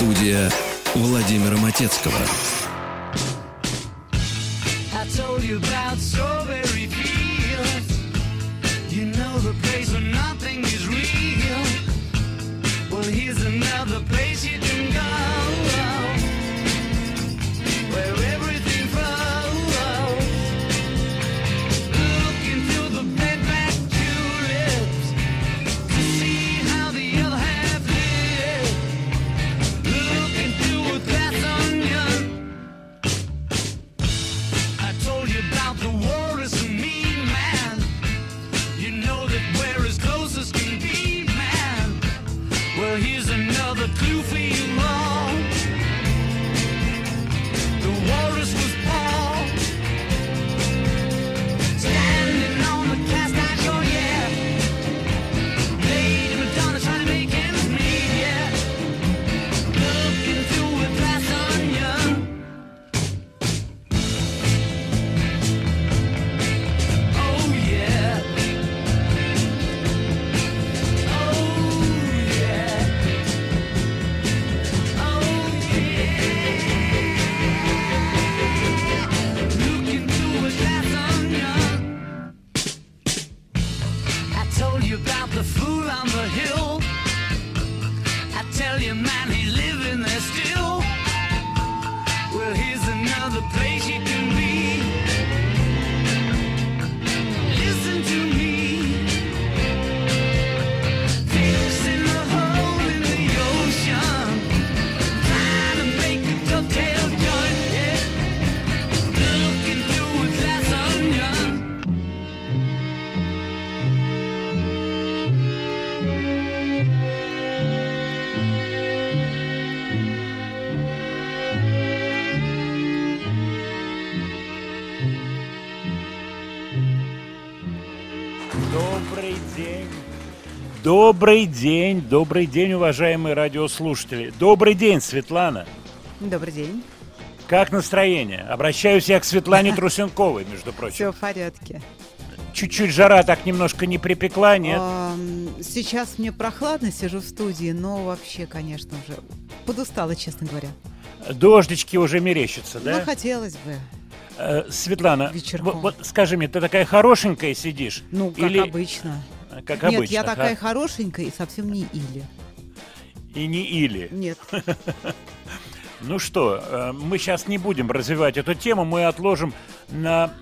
Студия Владимира Матецкого. I told you about Добрый день, добрый день, уважаемые радиослушатели. Добрый день, Светлана. Добрый день. Как настроение? Обращаюсь я к Светлане Трусенковой, между прочим. Все в порядке. Чуть-чуть жара так немножко не припекла, нет? Сейчас мне прохладно, сижу в студии, но вообще, конечно же, подустала, честно говоря. Дождички уже мерещатся, да? Ну, хотелось бы. Э, Светлана, Вечерком. вот скажи мне, ты такая хорошенькая сидишь? Ну, как Или- обычно. Как Нет, обычно. я такая ха? хорошенькая и совсем не или. И не или. Нет. Ну что, э, мы сейчас не будем развивать эту тему, мы отложим на,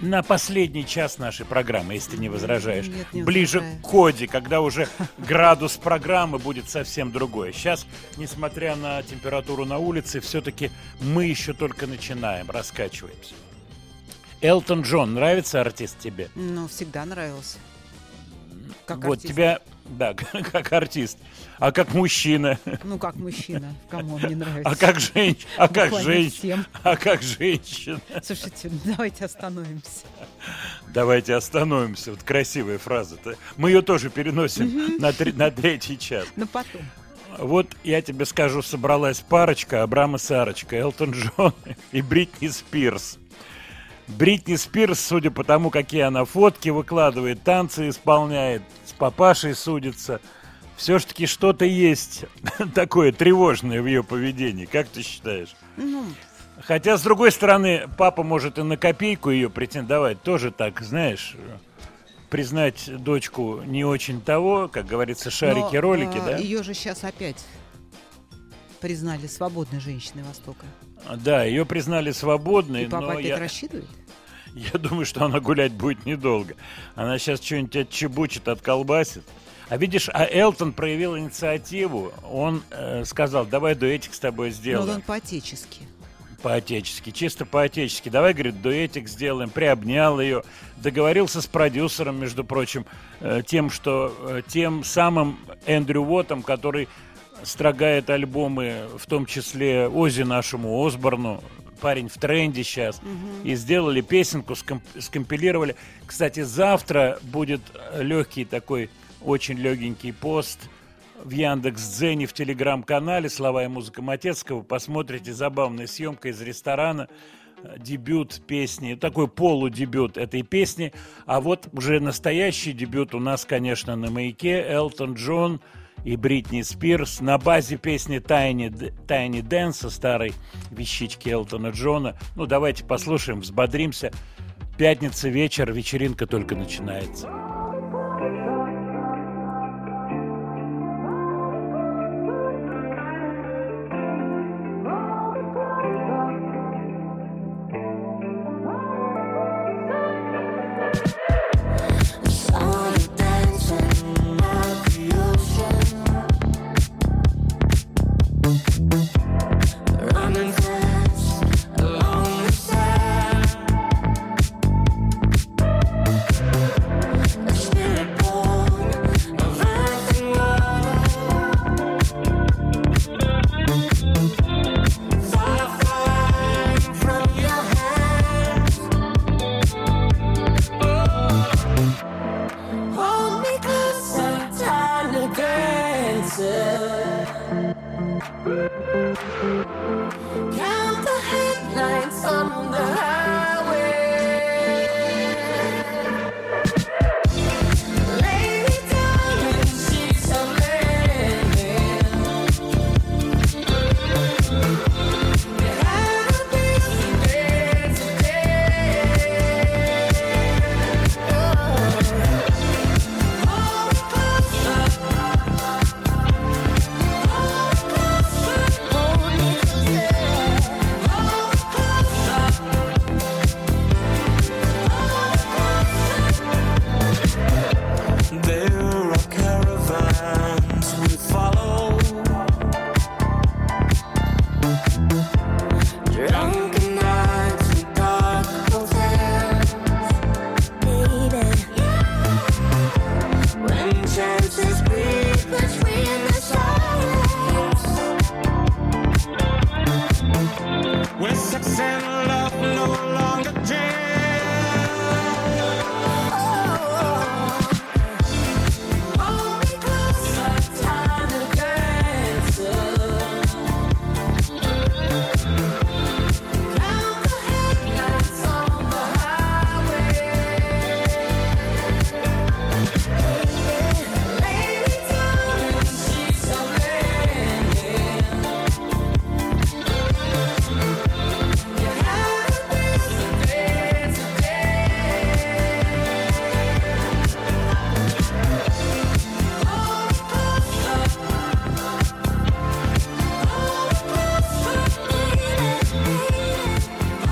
на последний час нашей программы, если ты не возражаешь. Нет, не Ближе возражаю. к коде, когда уже градус программы будет совсем другой. Сейчас, несмотря на температуру на улице, все-таки мы еще только начинаем, раскачиваемся. Элтон Джон, нравится артист тебе? Ну, всегда нравился. Как вот артист. тебя, да, как артист. А как мужчина? Ну, как мужчина. Кому не нравится. А как женщина? А как женщина? А как женщина? Слушайте, давайте остановимся. Давайте остановимся. Вот красивая фраза-то. Мы ее тоже переносим на, тре- на третий час. Ну, потом. Вот я тебе скажу, собралась парочка Абрама Сарочка, Элтон Джон и Бритни Спирс. Бритни Спирс, судя по тому, какие она фотки выкладывает, танцы исполняет, с папашей судится, все-таки что-то есть такое тревожное в ее поведении. Как ты считаешь? Ну, Хотя, с другой стороны, папа может и на копейку ее претендовать. Тоже так, знаешь, признать дочку не очень того, как говорится, шарики-ролики, да? Ее же сейчас опять признали свободной женщиной Востока. Да, ее признали свободной, И папа но опять я, рассчитывает? Я думаю, что она гулять будет недолго. Она сейчас что-нибудь отчебучит, отколбасит. А видишь, а Элтон проявил инициативу. Он э, сказал, давай дуэтик с тобой Но сделаем. Ну, он по-отечески. По-отечески, чисто по-отечески. Давай, говорит, дуэтик сделаем. Приобнял ее. Договорился с продюсером, между прочим, э, тем, что э, тем самым Эндрю Уоттом, который строгает альбомы, в том числе Ози нашему Осборну, парень в тренде сейчас, и сделали песенку, скомп- скомпилировали. Кстати, завтра будет легкий такой, очень легенький пост в Яндекс.Дзене, в Телеграм-канале «Слова и музыка Матецкого». Посмотрите забавная съемка из ресторана, э, дебют песни, такой полудебют этой песни. А вот уже настоящий дебют у нас, конечно, на «Маяке» Элтон Джон и Бритни Спирс на базе песни Тайни, Тайни Дэнса, старой вещички Элтона Джона. Ну, давайте послушаем, взбодримся. Пятница вечер, вечеринка только начинается.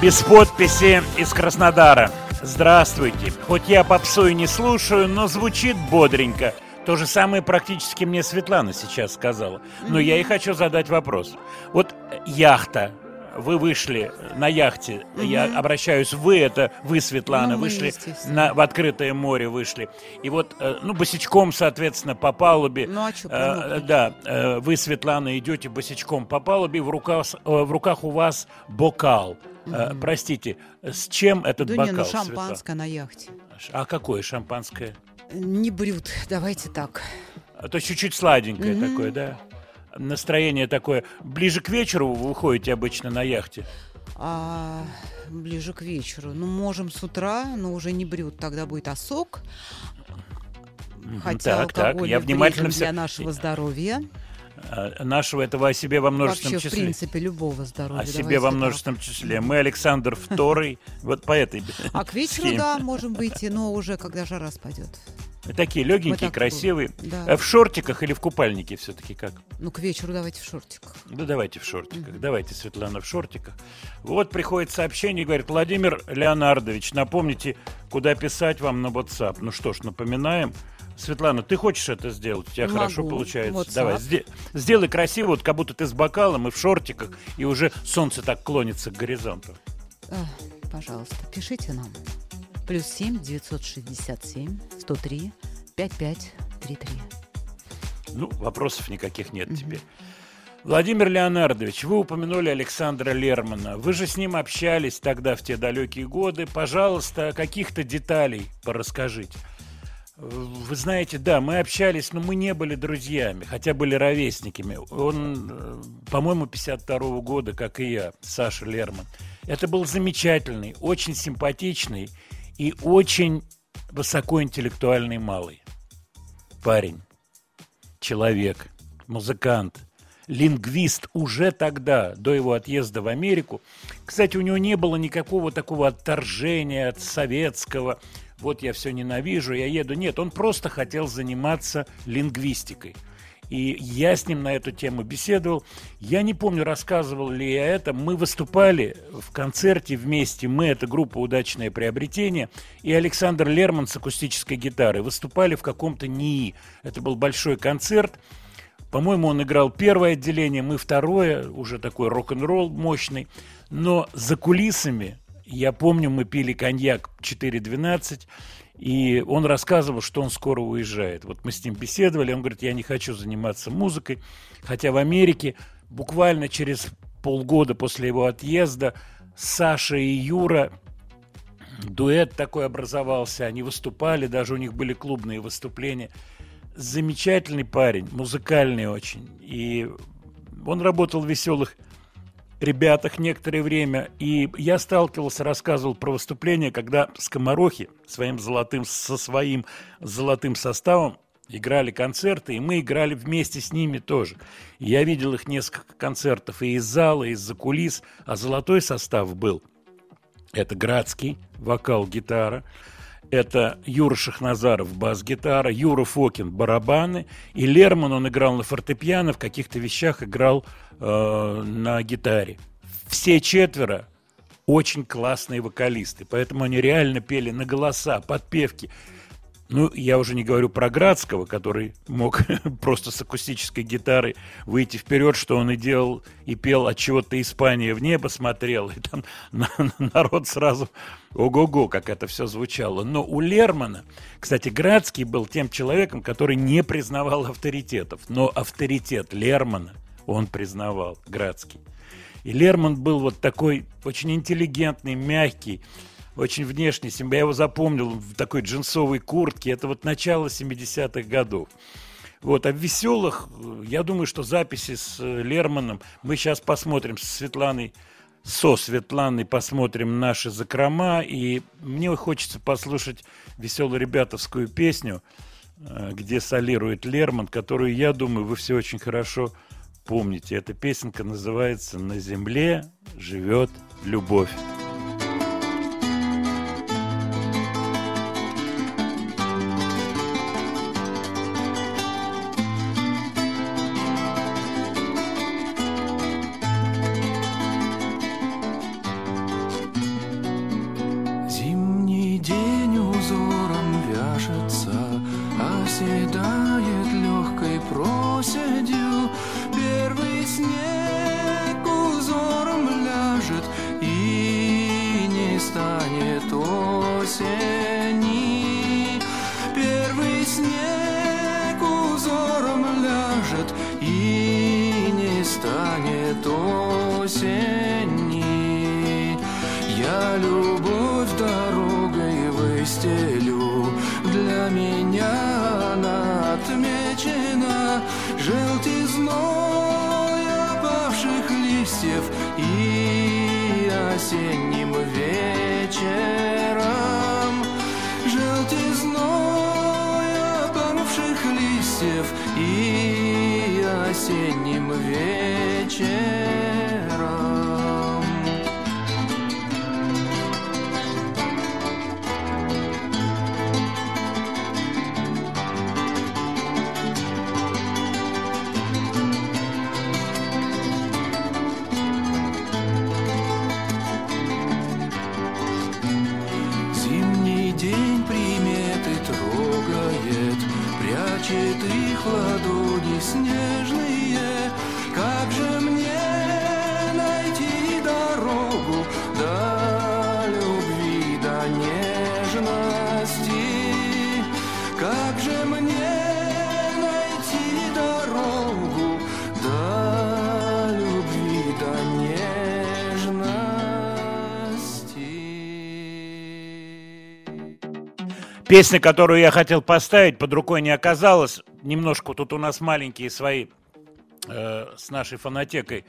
Без подписи из Краснодара. Здравствуйте. Хоть я попсу и не слушаю, но звучит бодренько. То же самое практически мне Светлана сейчас сказала. Но я и хочу задать вопрос. Вот яхта. Вы вышли на яхте, я обращаюсь, вы это, вы, Светлана, Ну, вышли на, в открытое море, вышли. И вот, э, ну, босичком, соответственно, по палубе. Ну, а чё, Э, да, э, вы, Светлана, идете босичком по палубе, в руках, э, в руках у вас бокал. Э, Простите, с чем этот Да бокал? не, ну Светлана? шампанское на яхте. А какое шампанское? Не брют, давайте так. А то чуть-чуть сладенькое такое, да? Настроение такое. Ближе к вечеру вы выходите обычно на яхте. А ближе к вечеру. Ну, можем с утра, но уже не брют. Тогда будет осок. Хотя так, так, алкоголь я внимательно все- для нашего здоровья. А, Нашего этого о себе во множественном Вообще, в числе. принципе, любого здоровья. О себе во так. множественном числе. Мы Александр Второй. Вот по этой А к вечеру, да, можем выйти, но уже когда жара спадет. Такие легенькие, так красивые. Да. Э, В шортиках или в купальнике все-таки как? Ну, к вечеру давайте в шортиках. Да давайте в шортиках. Давайте, Светлана, в шортиках. Вот приходит сообщение, говорит, Владимир Леонардович, напомните, куда писать вам на WhatsApp. Ну что ж, напоминаем. Светлана, ты хочешь это сделать? У тебя Могу. хорошо получается. WhatsApp. Давай, сде- сделай красиво, вот как будто ты с бокалом и в шортиках, и уже солнце так клонится к горизонту. Эх, пожалуйста, пишите нам. Плюс семь девятьсот шестьдесят семь сто три пять пять три три. Ну, вопросов никаких нет теперь. Владимир Леонардович, вы упомянули Александра Лермана. Вы же с ним общались тогда, в те далекие годы. Пожалуйста, каких-то деталей порасскажите. Вы знаете, да, мы общались, но мы не были друзьями, хотя были ровесниками. Он, э, по-моему, 52 года, как и я, Саша Лерман. Это был замечательный, очень симпатичный и очень высокоинтеллектуальный малый парень, человек, музыкант, лингвист уже тогда, до его отъезда в Америку. Кстати, у него не было никакого такого отторжения от советского. Вот я все ненавижу, я еду. Нет, он просто хотел заниматься лингвистикой. И я с ним на эту тему беседовал. Я не помню, рассказывал ли я это. Мы выступали в концерте вместе. Мы, это группа «Удачное приобретение». И Александр Лерман с акустической гитарой выступали в каком-то НИИ. Это был большой концерт. По-моему, он играл первое отделение, мы второе, уже такой рок-н-ролл мощный. Но за кулисами, я помню, мы пили коньяк 4.12, и он рассказывал, что он скоро уезжает. Вот мы с ним беседовали, он говорит, я не хочу заниматься музыкой. Хотя в Америке буквально через полгода после его отъезда Саша и Юра дуэт такой образовался, они выступали, даже у них были клубные выступления. Замечательный парень, музыкальный очень. И он работал в веселых ребятах некоторое время. И я сталкивался, рассказывал про выступление, когда скоморохи своим золотым, со своим золотым составом играли концерты, и мы играли вместе с ними тоже. Я видел их несколько концертов и из зала, и из-за кулис, а золотой состав был. Это Градский, вокал, гитара. Это Юра Шахназаров, бас-гитара, Юра Фокин, барабаны. И Лерман, он играл на фортепиано, в каких-то вещах играл э, на гитаре. Все четверо очень классные вокалисты, поэтому они реально пели на голоса, подпевки. Ну, я уже не говорю про Градского, который мог просто с акустической гитарой выйти вперед, что он и делал, и пел от чего-то Испания в небо смотрел, и там на- народ сразу ого-го, как это все звучало. Но у Лермана, кстати, Градский был тем человеком, который не признавал авторитетов, но авторитет Лермана он признавал, Градский. И Лерман был вот такой очень интеллигентный, мягкий, очень внешний. Я его запомнил в такой джинсовой куртке. Это вот начало 70-х годов. Вот, а в веселых, я думаю, что записи с э, Лерманом мы сейчас посмотрим с Светланой, со Светланой посмотрим наши закрома, и мне хочется послушать веселую ребятовскую песню, э, где солирует Лерман, которую, я думаю, вы все очень хорошо помните. Эта песенка называется «На земле живет любовь». Песня, которую я хотел поставить, под рукой не оказалась. Немножко тут у нас маленькие свои э, с нашей фонотекой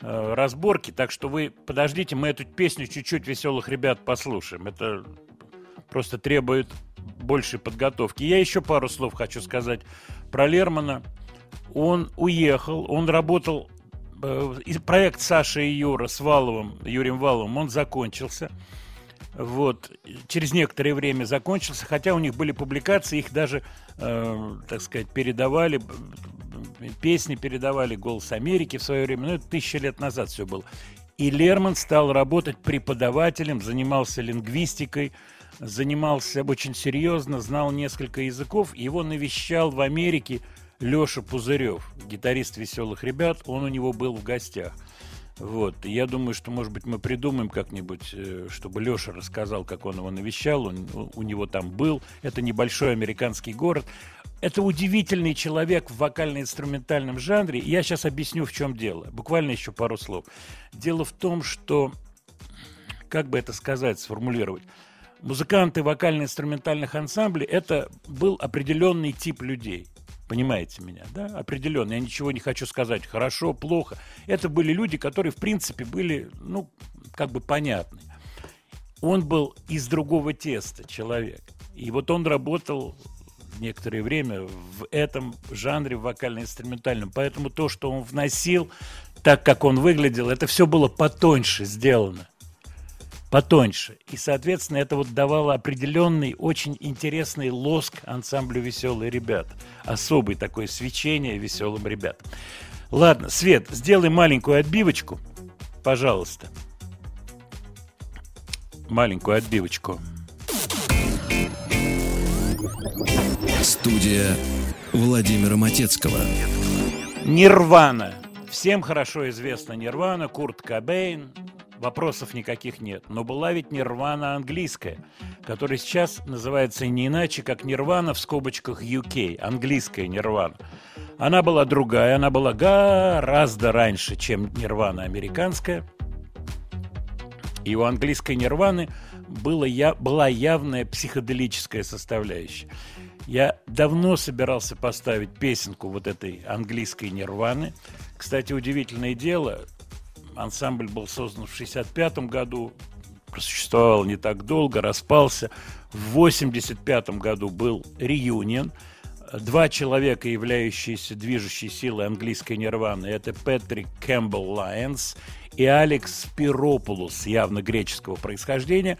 э, разборки, так что вы подождите, мы эту песню чуть-чуть веселых ребят послушаем. Это просто требует большей подготовки. Я еще пару слов хочу сказать про Лермана. Он уехал, он работал, э, проект Саши и Юра с Валовым, Юрием Валовым, он закончился. Вот, через некоторое время закончился, хотя у них были публикации, их даже, э, так сказать, передавали, песни передавали «Голос Америки» в свое время, ну, это тысяча лет назад все было. И Лерман стал работать преподавателем, занимался лингвистикой, занимался очень серьезно, знал несколько языков. Его навещал в Америке Леша Пузырев, гитарист «Веселых ребят», он у него был в гостях. Вот. Я думаю, что, может быть, мы придумаем как-нибудь, э, чтобы Леша рассказал, как он его навещал. Он, у- него там был. Это небольшой американский город. Это удивительный человек в вокально-инструментальном жанре. Я сейчас объясню, в чем дело. Буквально еще пару слов. Дело в том, что, как бы это сказать, сформулировать, музыканты вокально-инструментальных ансамблей – это был определенный тип людей. Понимаете меня, да? Определенный. Я ничего не хочу сказать, хорошо, плохо. Это были люди, которые, в принципе, были, ну, как бы понятны. Он был из другого теста человек. И вот он работал некоторое время в этом жанре вокально-инструментальном. Поэтому то, что он вносил, так как он выглядел, это все было потоньше сделано потоньше. И, соответственно, это вот давало определенный, очень интересный лоск ансамблю «Веселые ребята». Особый такое свечение веселым ребятам. Ладно, Свет, сделай маленькую отбивочку, пожалуйста. Маленькую отбивочку. Студия Владимира Матецкого. Нирвана. Всем хорошо известна Нирвана, Курт Кобейн. Вопросов никаких нет. Но была ведь Нирвана английская, которая сейчас называется не иначе, как Нирвана в скобочках UK, английская Нирвана. Она была другая, она была гораздо раньше, чем Нирвана американская. И у английской Нирваны было я, была явная психоделическая составляющая. Я давно собирался поставить песенку вот этой английской Нирваны. Кстати, удивительное дело, ансамбль был создан в 65 году, просуществовал не так долго, распался. В 85 году был reunion. Два человека, являющиеся движущей силой английской нирваны, это Патрик Кэмпбелл Лайенс и Алекс Спиропулус, явно греческого происхождения.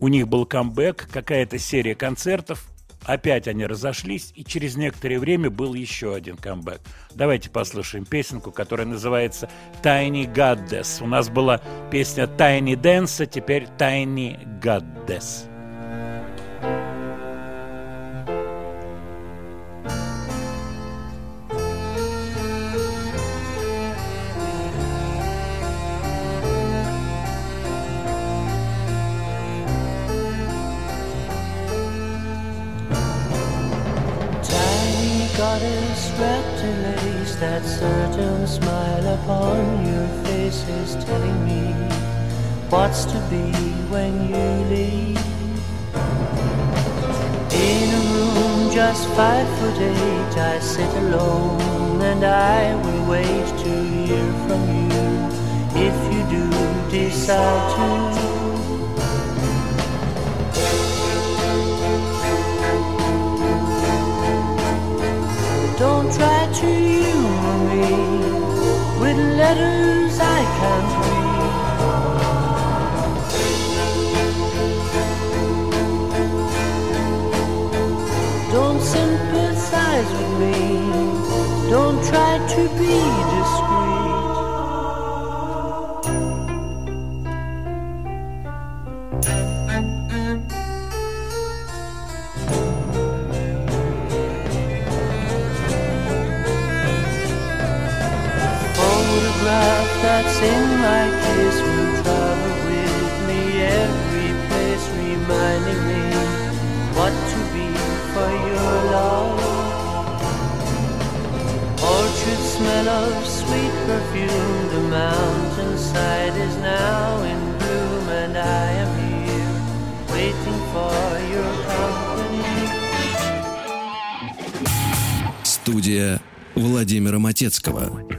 У них был comeback, какая-то серия концертов. Опять они разошлись, и через некоторое время был еще один comeback. Давайте послушаем песенку, которая называется «Tiny Goddess». У нас была песня «Tiny Dance», а теперь «Tiny Goddess». Goddess wrapped in lace, that certain smile upon your face is telling me what's to be when you leave. In a room just five foot eight, I sit alone and I will wait to hear from you if you do decide to. Don't try to humor me with letters I can't read. Don't sympathize with me. Don't try to be discreet. photograph that's in my case will travel with me every place, reminding me what to be for your love. Orchard smell of sweet perfume, the mountainside is now in bloom, and I am here waiting for your company. Студия Владимира Матецкого.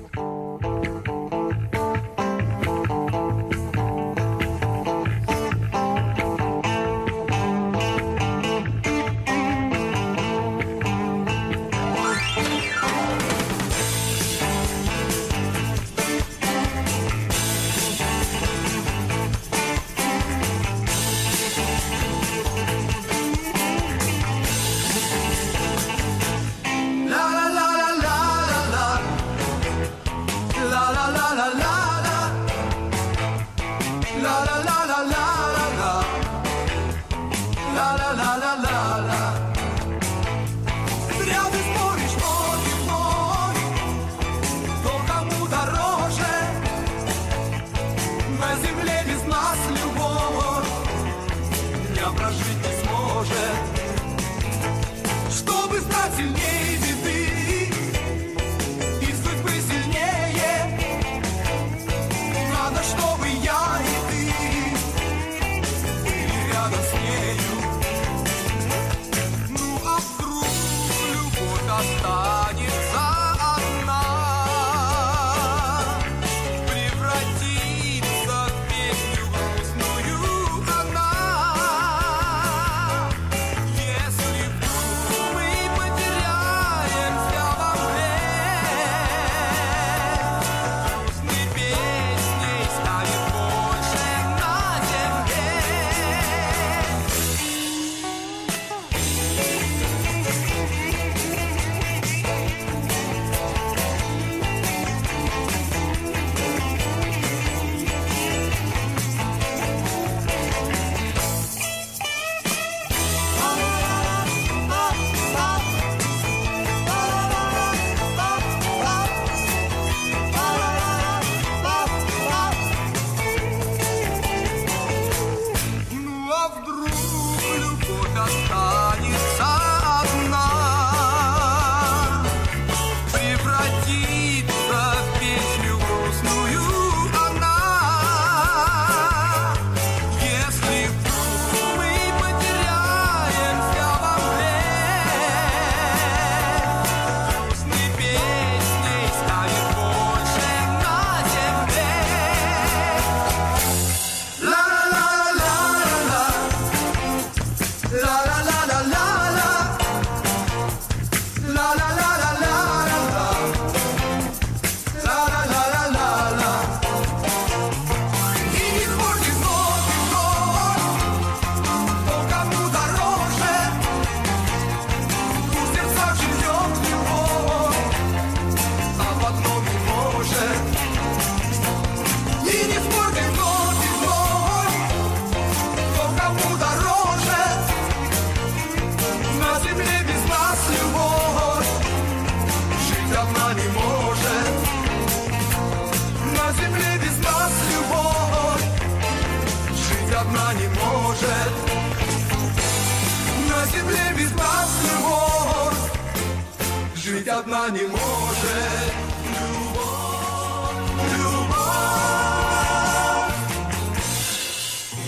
Жить одна не может.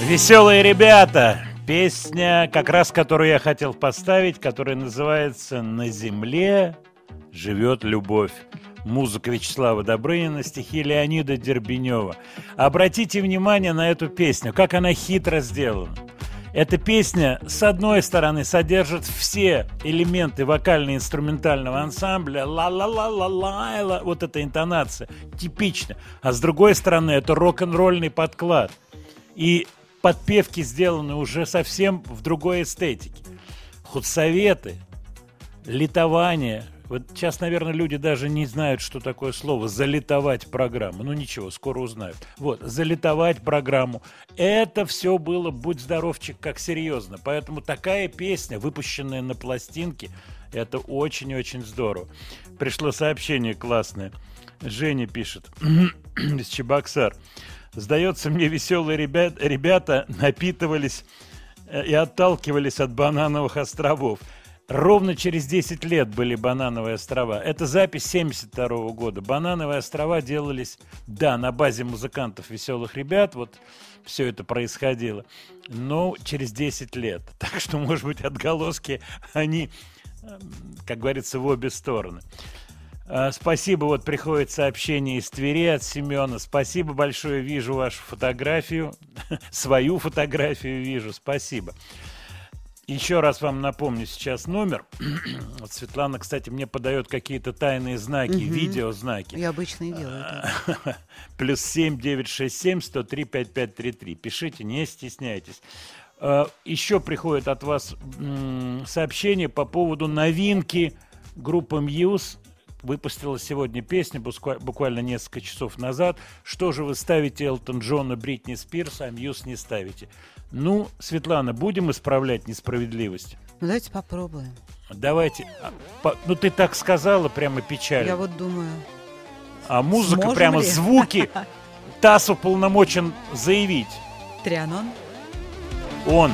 Веселые ребята! Песня, как раз которую я хотел поставить, которая называется «На земле живет любовь». Музыка Вячеслава Добрынина, стихи Леонида Дербенева. Обратите внимание на эту песню, как она хитро сделана. Эта песня, с одной стороны, содержит все элементы вокально-инструментального ансамбля, ла-ла-ла-ла-ла, вот эта интонация, типично. А с другой стороны, это рок-н-ролльный подклад. И подпевки сделаны уже совсем в другой эстетике. Худсоветы, литование. Вот сейчас, наверное, люди даже не знают, что такое слово «залитовать программу». Ну ничего, скоро узнают. Вот, залитовать программу. Это все было, будь здоровчик, как серьезно. Поэтому такая песня, выпущенная на пластинке, это очень-очень здорово. Пришло сообщение классное. Женя пишет из Чебоксар. Сдается мне, веселые ребят, ребята напитывались э, и отталкивались от банановых островов. Ровно через 10 лет были Банановые острова. Это запись 72 года. Банановые острова делались, да, на базе музыкантов «Веселых ребят». Вот все это происходило. Но через 10 лет. Так что, может быть, отголоски, они Эм, Как говорится, в обе стороны. А, Спасибо, вот приходит сообщение из Твери от Семена. Спасибо большое, вижу вашу фотографию, свою фотографию вижу, спасибо. Еще раз вам напомню сейчас номер. Вот Светлана, кстати, мне подает какие-то тайные знаки, видеознаки. Я обычно и делаю. это. Плюс 7 967 103 5533. Пишите, не стесняйтесь. Э, Еще приходит от вас сообщение по поводу новинки группы Muse. Выпустила сегодня песню, буква- буквально несколько часов назад. Что же вы ставите Элтон Джона, Бритни Спирс, а Muse не ставите? Ну, Светлана, будем исправлять несправедливость? Ну, давайте попробуем. Давайте. а, Ну, ты так сказала, прямо печально. Я вот думаю, А музыка, Сможем прямо ли? звуки. ТАСС уполномочен заявить. Трианон. Он.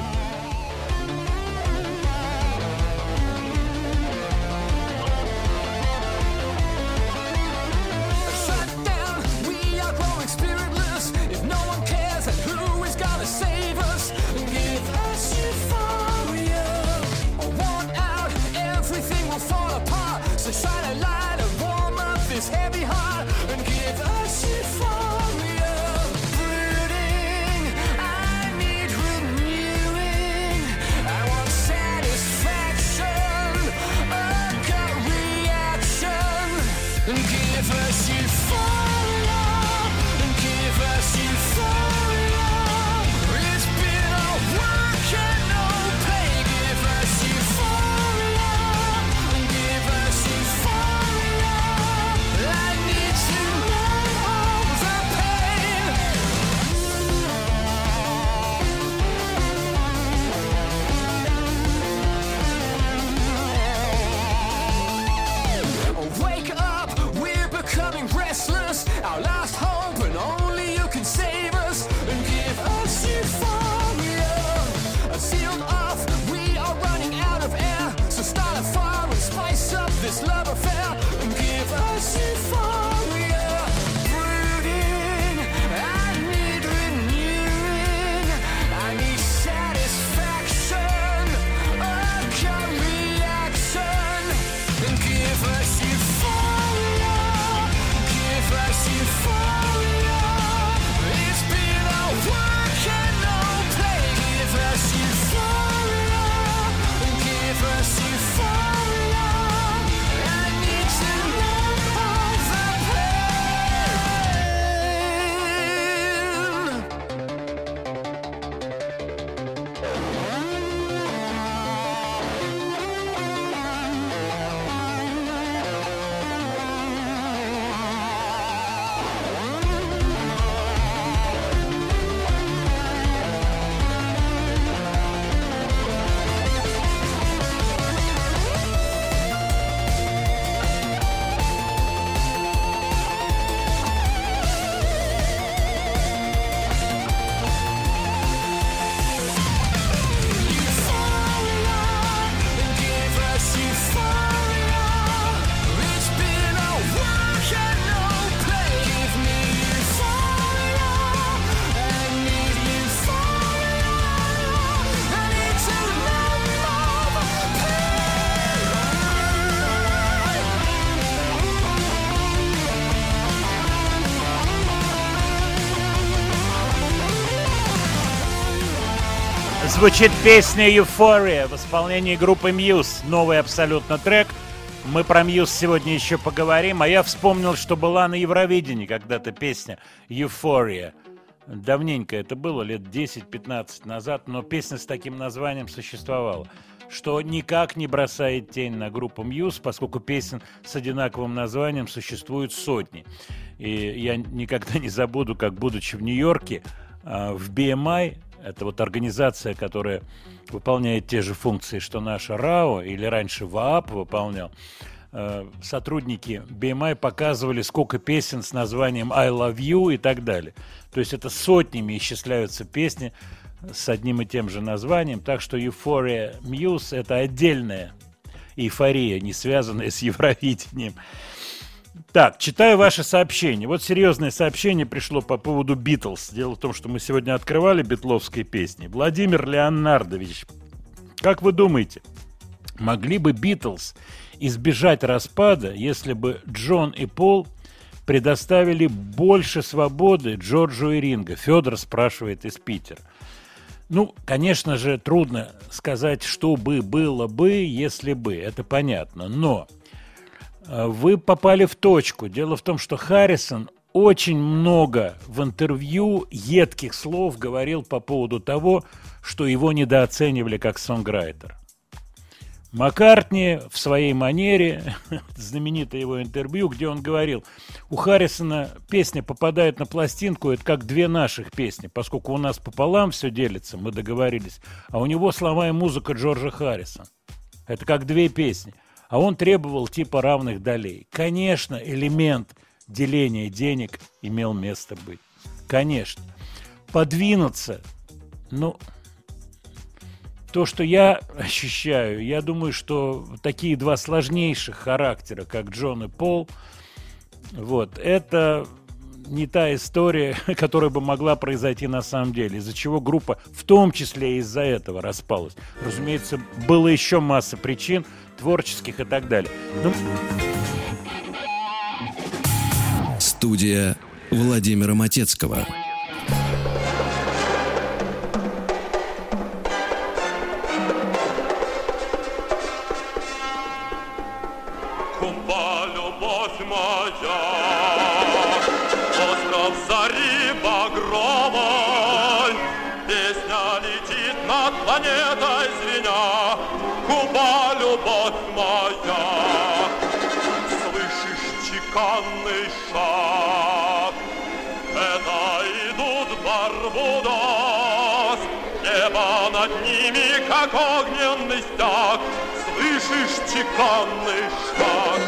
Звучит песня «Euphoria» в исполнении группы Muse. Новый абсолютно трек. Мы про Muse сегодня еще поговорим. А я вспомнил, что была на Евровидении когда-то песня «Euphoria». Давненько это было, лет 10-15 назад, но песня с таким названием существовала. Что никак не бросает тень на группу Muse, поскольку песен с одинаковым названием существует сотни. И я никогда не забуду, как, будучи в Нью-Йорке, а, в BMI, это вот организация, которая выполняет те же функции, что наша РАО, или раньше ВААП выполнял, э, сотрудники BMI показывали, сколько песен с названием I Love You и так далее. То есть это сотнями исчисляются песни с одним и тем же названием, так что Euphoria Muse это отдельная эйфория, не связанная с Евровидением. Так, читаю ваше сообщение. Вот серьезное сообщение пришло по поводу Битлз. Дело в том, что мы сегодня открывали битловской песни. Владимир Леонардович, как вы думаете, Могли бы Битлз избежать распада, если бы Джон и Пол предоставили больше свободы Джорджу и Ринго? Федор спрашивает из Питера. Ну, конечно же, трудно сказать, что бы было бы, если бы. Это понятно. Но вы попали в точку. Дело в том, что Харрисон очень много в интервью едких слов говорил по поводу того, что его недооценивали как сонграйтер. Маккартни в своей манере, знаменитое его интервью, где он говорил, у Харрисона песня попадает на пластинку, это как две наших песни, поскольку у нас пополам все делится, мы договорились, а у него слова и музыка Джорджа Харрисона. Это как две песни. А он требовал типа равных долей. Конечно, элемент деления денег имел место быть. Конечно. Подвинуться, ну, то, что я ощущаю, я думаю, что такие два сложнейших характера, как Джон и Пол, вот, это не та история, которая бы могла произойти на самом деле, из-за чего группа, в том числе из-за этого, распалась. Разумеется, было еще масса причин, творческих и так далее. Ну, Студия Владимира Матецкого. Над ними, как огненный стяг, Слышишь чеканный шаг.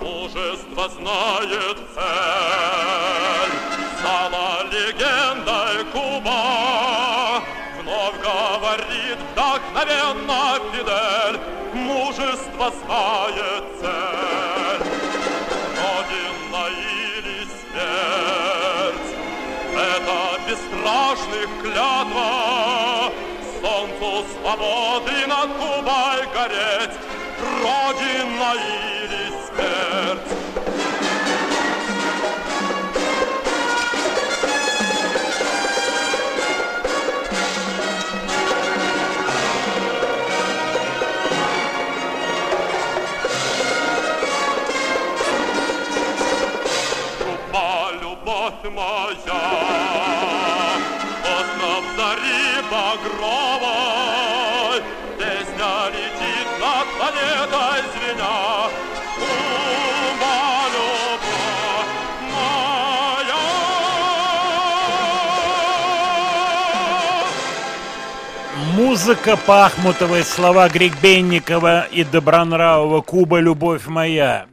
Мужество знает цель, стала легендой Куба. Вновь говорит вдохновенно знает цель. Родина или смерть, это бесстрашных клятва, Солнцу свободы над Кубой гореть, Родина или смерть. Моя, остров зари багровой, Песня летит над планетой звеня. Музыка Пахмутовой, слова Григбенникова и Добронравова «Куба, любовь моя».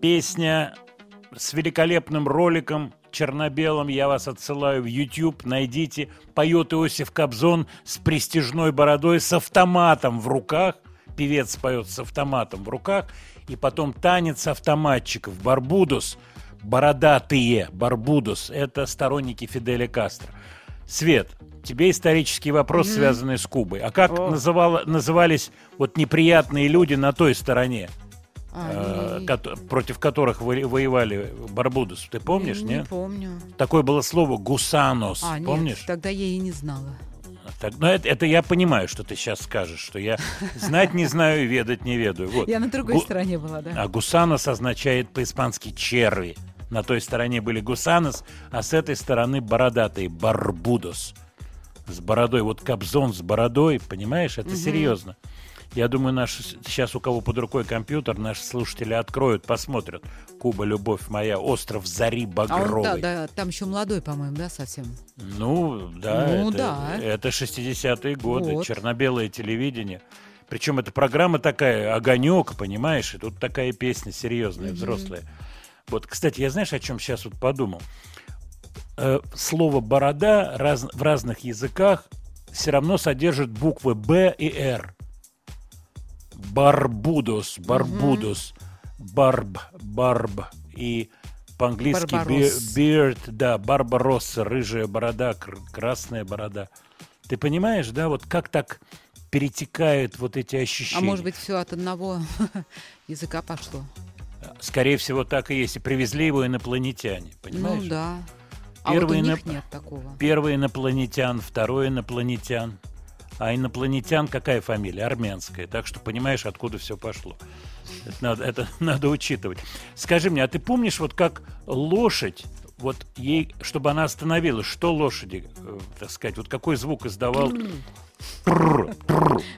Песня с великолепным роликом черно-белым. Я вас отсылаю в YouTube. Найдите. Поет Иосиф Кобзон с престижной бородой, с автоматом в руках. Певец поет с автоматом в руках. И потом танец автоматчиков. Барбудос. Бородатые. Барбудос. Это сторонники Фиделя Кастро. Свет, тебе исторический вопрос, связанный с Кубой. А как называла- назывались вот неприятные люди на той стороне? Э, А, кото- против которых воевали Барбудос. Ты помнишь, не, нет? помню. Такое было слово гусанос. А, нет, помнишь? тогда я и не знала. Так, ну, это, это я понимаю, что ты сейчас скажешь, что я знать не знаю и ведать не ведаю. Вот. Я на другой Гу- стороне была, да. А гусанос означает по-испански черви. На той стороне были гусанос, а с этой стороны бородатые барбудос. С бородой. Вот Кобзон с бородой, понимаешь, это серьезно. Я думаю, наш, сейчас у кого под рукой компьютер, наши слушатели откроют, посмотрят. Куба, любовь моя, остров зари А он, багровый. да, да, там еще молодой, по-моему, да, совсем? Ну, да, Ну, это, да. это 60-е годы, Вот. черно-белое телевидение. Причем эта программа такая, огонек, понимаешь, и тут такая песня серьезная, взрослая. Вот, кстати, я знаешь, о чем сейчас вот подумал? Э, слово «борода» раз- в разных языках все равно содержит буквы «Б» и «Р». Барбудос, Барбудос. Барб, Барб и по-английски. Beard, да, Барбаросса, рыжая борода, кр- красная борода. Ты понимаешь, да, вот как так перетекают вот эти А ощущения? может быть, все от одного языка пошло? Скорее всего, так и есть. И привезли его инопланетяне, понимаешь? Ну да. А Первый вот у на- них нет такого. Первый инопланетян, второй инопланетян. А инопланетян какая фамилия? Армянская. Так что понимаешь, откуда все пошло. Это надо, это надо учитывать. Скажи мне, а ты помнишь, вот как лошадь, вот ей, чтобы она остановилась, что лошади, э, так сказать, вот какой звук издавал?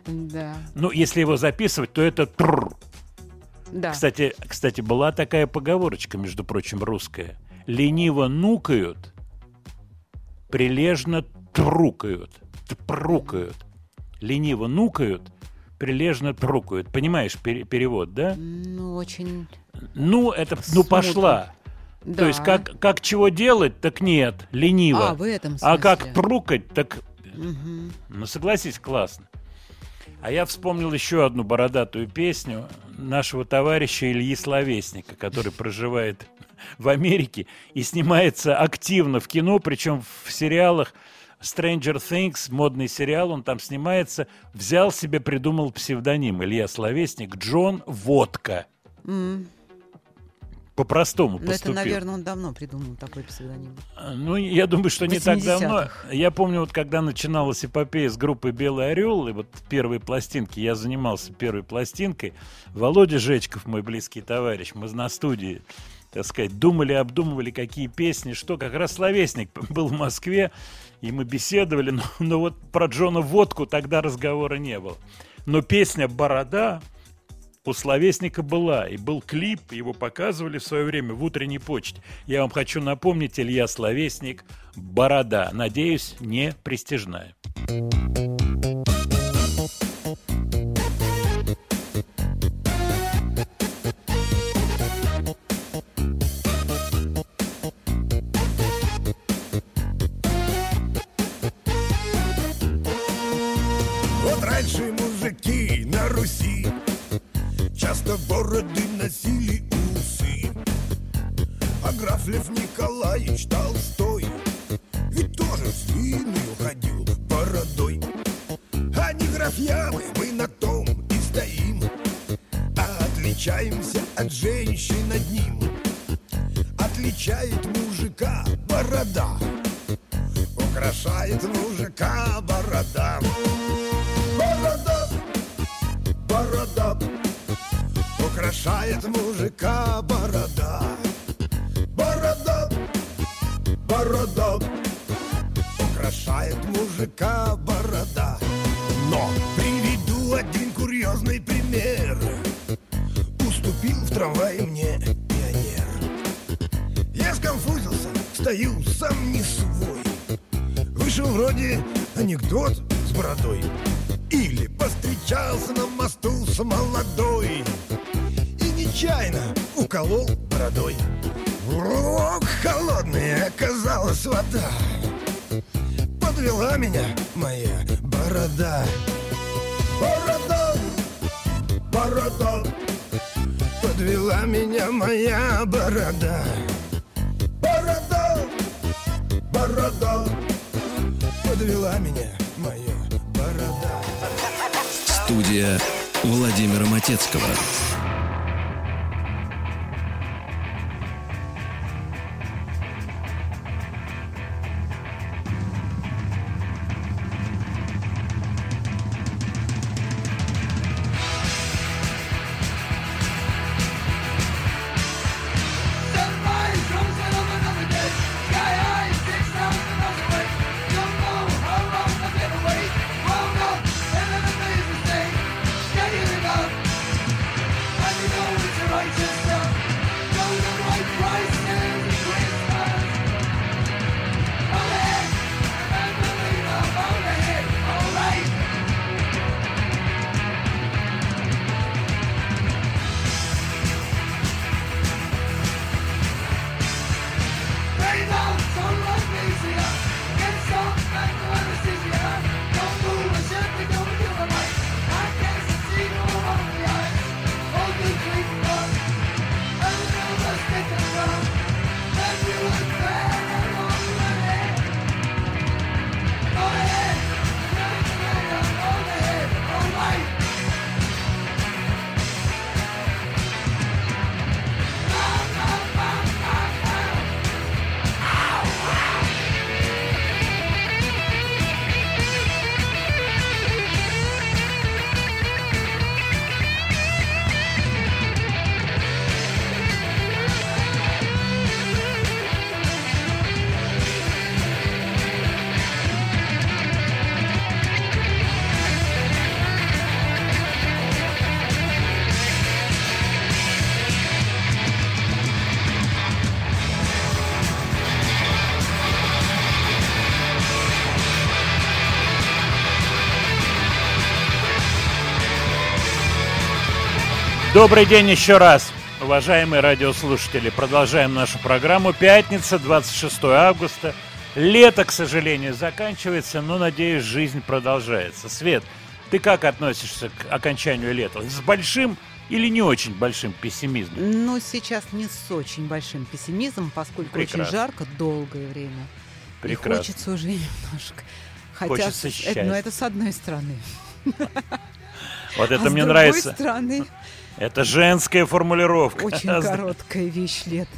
Да. Ну, если его записывать, то это. Да. Кстати, кстати, была такая поговорочка, между прочим, русская. Лениво нукают, прилежно трукают. Трукают. Лениво нукают, прилежно трукают. Понимаешь пере- перевод, да? Ну, очень... Ну, это, ну, пошла. То Да. есть, как, как чего делать, так нет, лениво. А, в этом А как смысле. трукать, так Мгм. ну, согласись, классно. А я вспомнил еще одну бородатую песню нашего товарища Ильи Словесника, который проживает в Америке и снимается активно в кино, причем в сериалах Stranger Things, модный сериал, он там снимается, взял себе, придумал псевдоним Илья Словесник, Джон Водка. М. По-простому Ну, это, поступил. наверное, он давно придумал такой псевдоним. Ну, я думаю, что не так 80-х. давно. Я помню, вот когда начиналась эпопея с группой «Белый орел», и вот первые пластинки, я занимался первой пластинкой, Володя Жечков, мой близкий товарищ, мы на студии, так сказать, думали, обдумывали, какие песни, что, как раз словесник был в Москве, и мы беседовали, но, но вот про Джона Водку тогда разговора не было. Но песня «Борода», у словесника была, и был клип, его показывали в свое время в утренней почте. Я вам хочу напомнить, Илья Словесник, «Борода». Надеюсь, не престижная. Часто бороды носили усы. А граф Лев Николаевич Толстой Ведь тоже с длинной ходил бородой. А не графьямы, мы на том и стоим. А отличаемся от женщин одним. Отличает мужика борода Украшает мужика борода. Борода, борода Украшает мужика борода. Борода, борода. Украшает мужика борода. Но приведу один курьезный пример. Уступил в трамвае мне пионер. Я сконфузился, стою сам не свой. Вышел вроде анекдот с бородой. Или повстречался на мосту с молодой нечаянно уколол бородой. Ох, холодная оказалась вода. Подвела меня моя борода. Борода, борода Подвела меня моя борода. Борода, борода Подвела меня моя борода. Студия Владимира Матецкого. Добрый день еще раз, уважаемые радиослушатели. Продолжаем нашу программу. Пятница, 26 августа. Лето, к сожалению, заканчивается, но, надеюсь, жизнь продолжается. Свет, ты как относишься к окончанию лета? С большим или не очень большим пессимизмом? Ну, сейчас не с очень большим пессимизмом, поскольку Прекрасно. очень жарко долгое время. Прекрасно. И хочется уже немножко. Хотя, Хочется с- счастья. это, ну, это с одной стороны. Вот это а с мне другой нравится. стороны, Это женская формулировка. очень короткая вещь лет.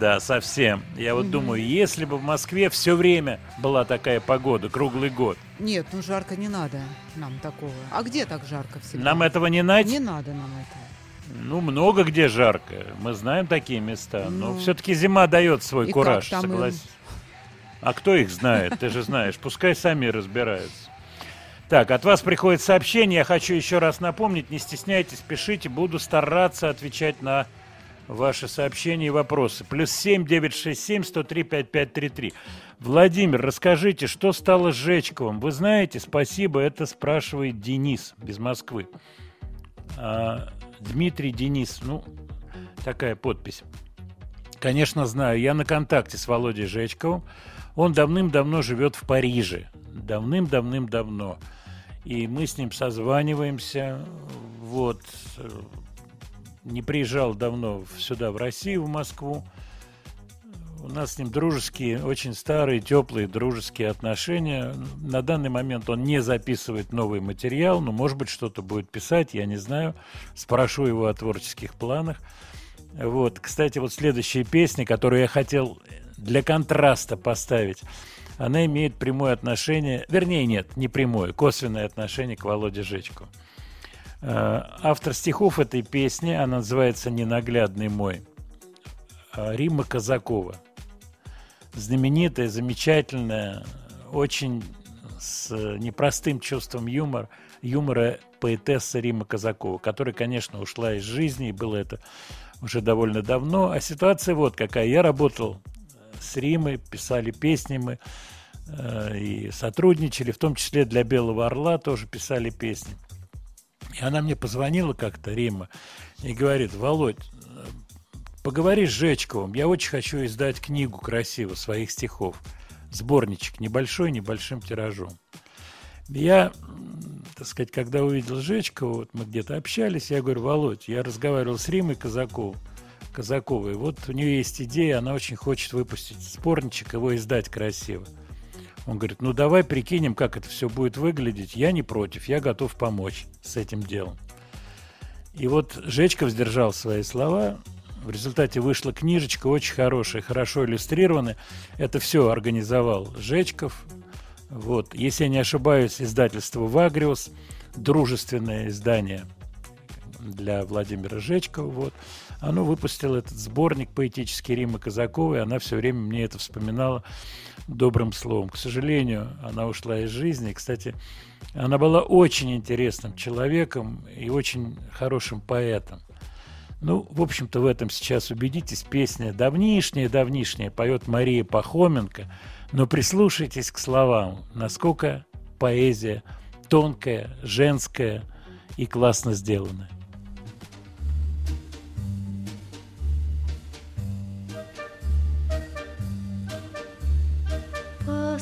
Да, совсем. Я вот думаю, если бы в Москве все время была такая погода, круглый год, Нет, ну жарко не надо нам такого. А где так жарко всегда? нам этого не найти. Не надо нам этого. Ну, много где жарко. Мы знаем такие места. Но Ну. все-таки зима дает свой И кураж, там им? согласись. А кто их знает? Ты же знаешь. Пускай сами разбираются. Так, от вас приходит сообщение. Я хочу еще раз напомнить. Не стесняйтесь, пишите. Буду стараться отвечать на ваши сообщения и вопросы. Плюс семь девять шесть семь сто три пять пять три три. Владимир, расскажите, что стало с Жечковым? Вы знаете, спасибо, это спрашивает Денис из Москвы. А, Дмитрий Денис, ну, такая подпись. Конечно, знаю, я на контакте с Володей Жечковым. Он давным-давно живет в Париже. Давным-давным-давно. И мы с ним созваниваемся. Вот. Не приезжал давно сюда, в Россию, в Москву. У нас с ним дружеские, очень старые, теплые дружеские отношения. На данный момент он не записывает новый материал, но, может быть, что-то будет писать, я не знаю. Спрошу его о творческих планах. Вот, кстати, вот следующая песня, которую я хотел для контраста поставить, она имеет прямое отношение, вернее, нет, не прямое, косвенное отношение к Володе Жечку. Э, Автор стихов этой песни, она называется «Ненаглядный мой», э, Римма Казакова. Знаменитая, замечательная, очень с непростым чувством юмора, юмора поэтесса Рима Казакова, которая, конечно, ушла из жизни, и было это уже довольно давно. А ситуация вот какая. Я работал с Римой, писали песни мы э, и сотрудничали, в том числе для Белого Орла тоже писали песни. И она мне позвонила как-то, Рима, и говорит, Володь, э, поговори с Жечковым, я очень хочу издать книгу красиво своих стихов. Сборничек небольшой, небольшим тиражом. Я, так сказать, когда увидел Жечкова, вот мы где-то общались, я говорю, Володь, я разговаривал с Римой Казаковой, Казаковой, вот у нее есть идея, она очень хочет выпустить сборничек, его издать красиво. Он говорит, ну давай прикинем, как это все будет выглядеть. Я не против, я готов помочь с этим делом. И вот Жечков сдержал свои слова. В результате вышла книжечка, очень хорошая, хорошо иллюстрированная. Это все организовал Жечков. Вот. Если я не ошибаюсь, издательство «Вагриус», дружественное издание для Владимира Жечкова. Вот. Оно выпустило этот сборник поэтический Римы Казаковой. Она все время мне это вспоминала добрым словом. К сожалению, она ушла из жизни. Кстати, она была очень интересным человеком и очень хорошим поэтом. Ну, в общем-то, в этом сейчас убедитесь. Песня давнишняя-давнишняя поет Мария Пахоменко. Но прислушайтесь к словам, насколько поэзия тонкая, женская и классно сделанная.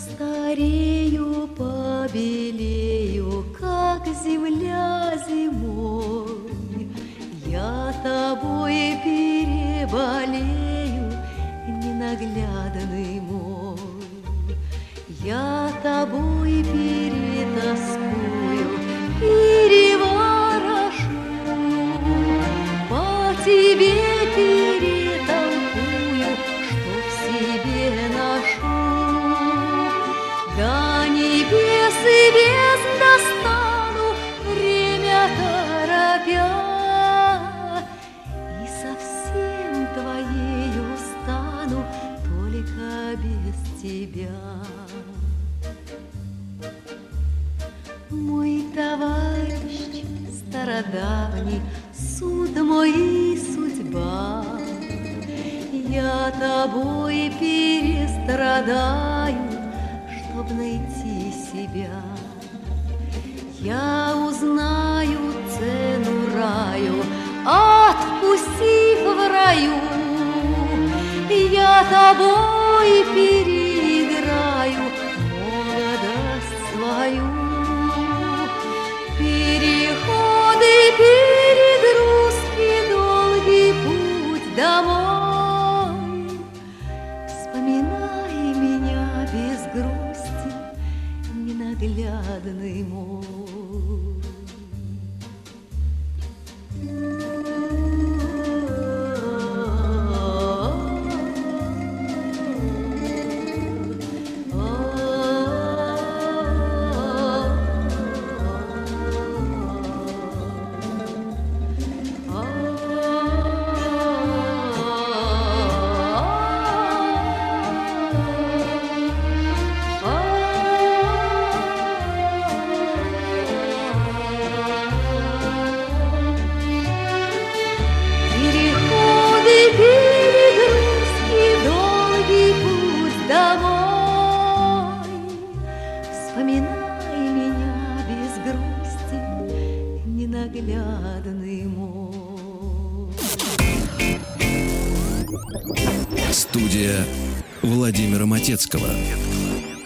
Постарею, побелею, как земля зимой. Я тобой переболею, ненаглядный мой. Я тобой перетаскую, переворошу, по тебе перетолкую, и бездн достану, время торопя, И совсем твоею стану, только без тебя. Мой товарищ стародавний, суд мой судьба, Я тобой перестрадаю, чтоб найти. Я узнаю цену раю от усіх в раю. Я тобой переиграю молодость свою. Переходы перегрузки, долгий путь домой. Вспоминай меня без грусти, ненаглядный мой. Матецкого.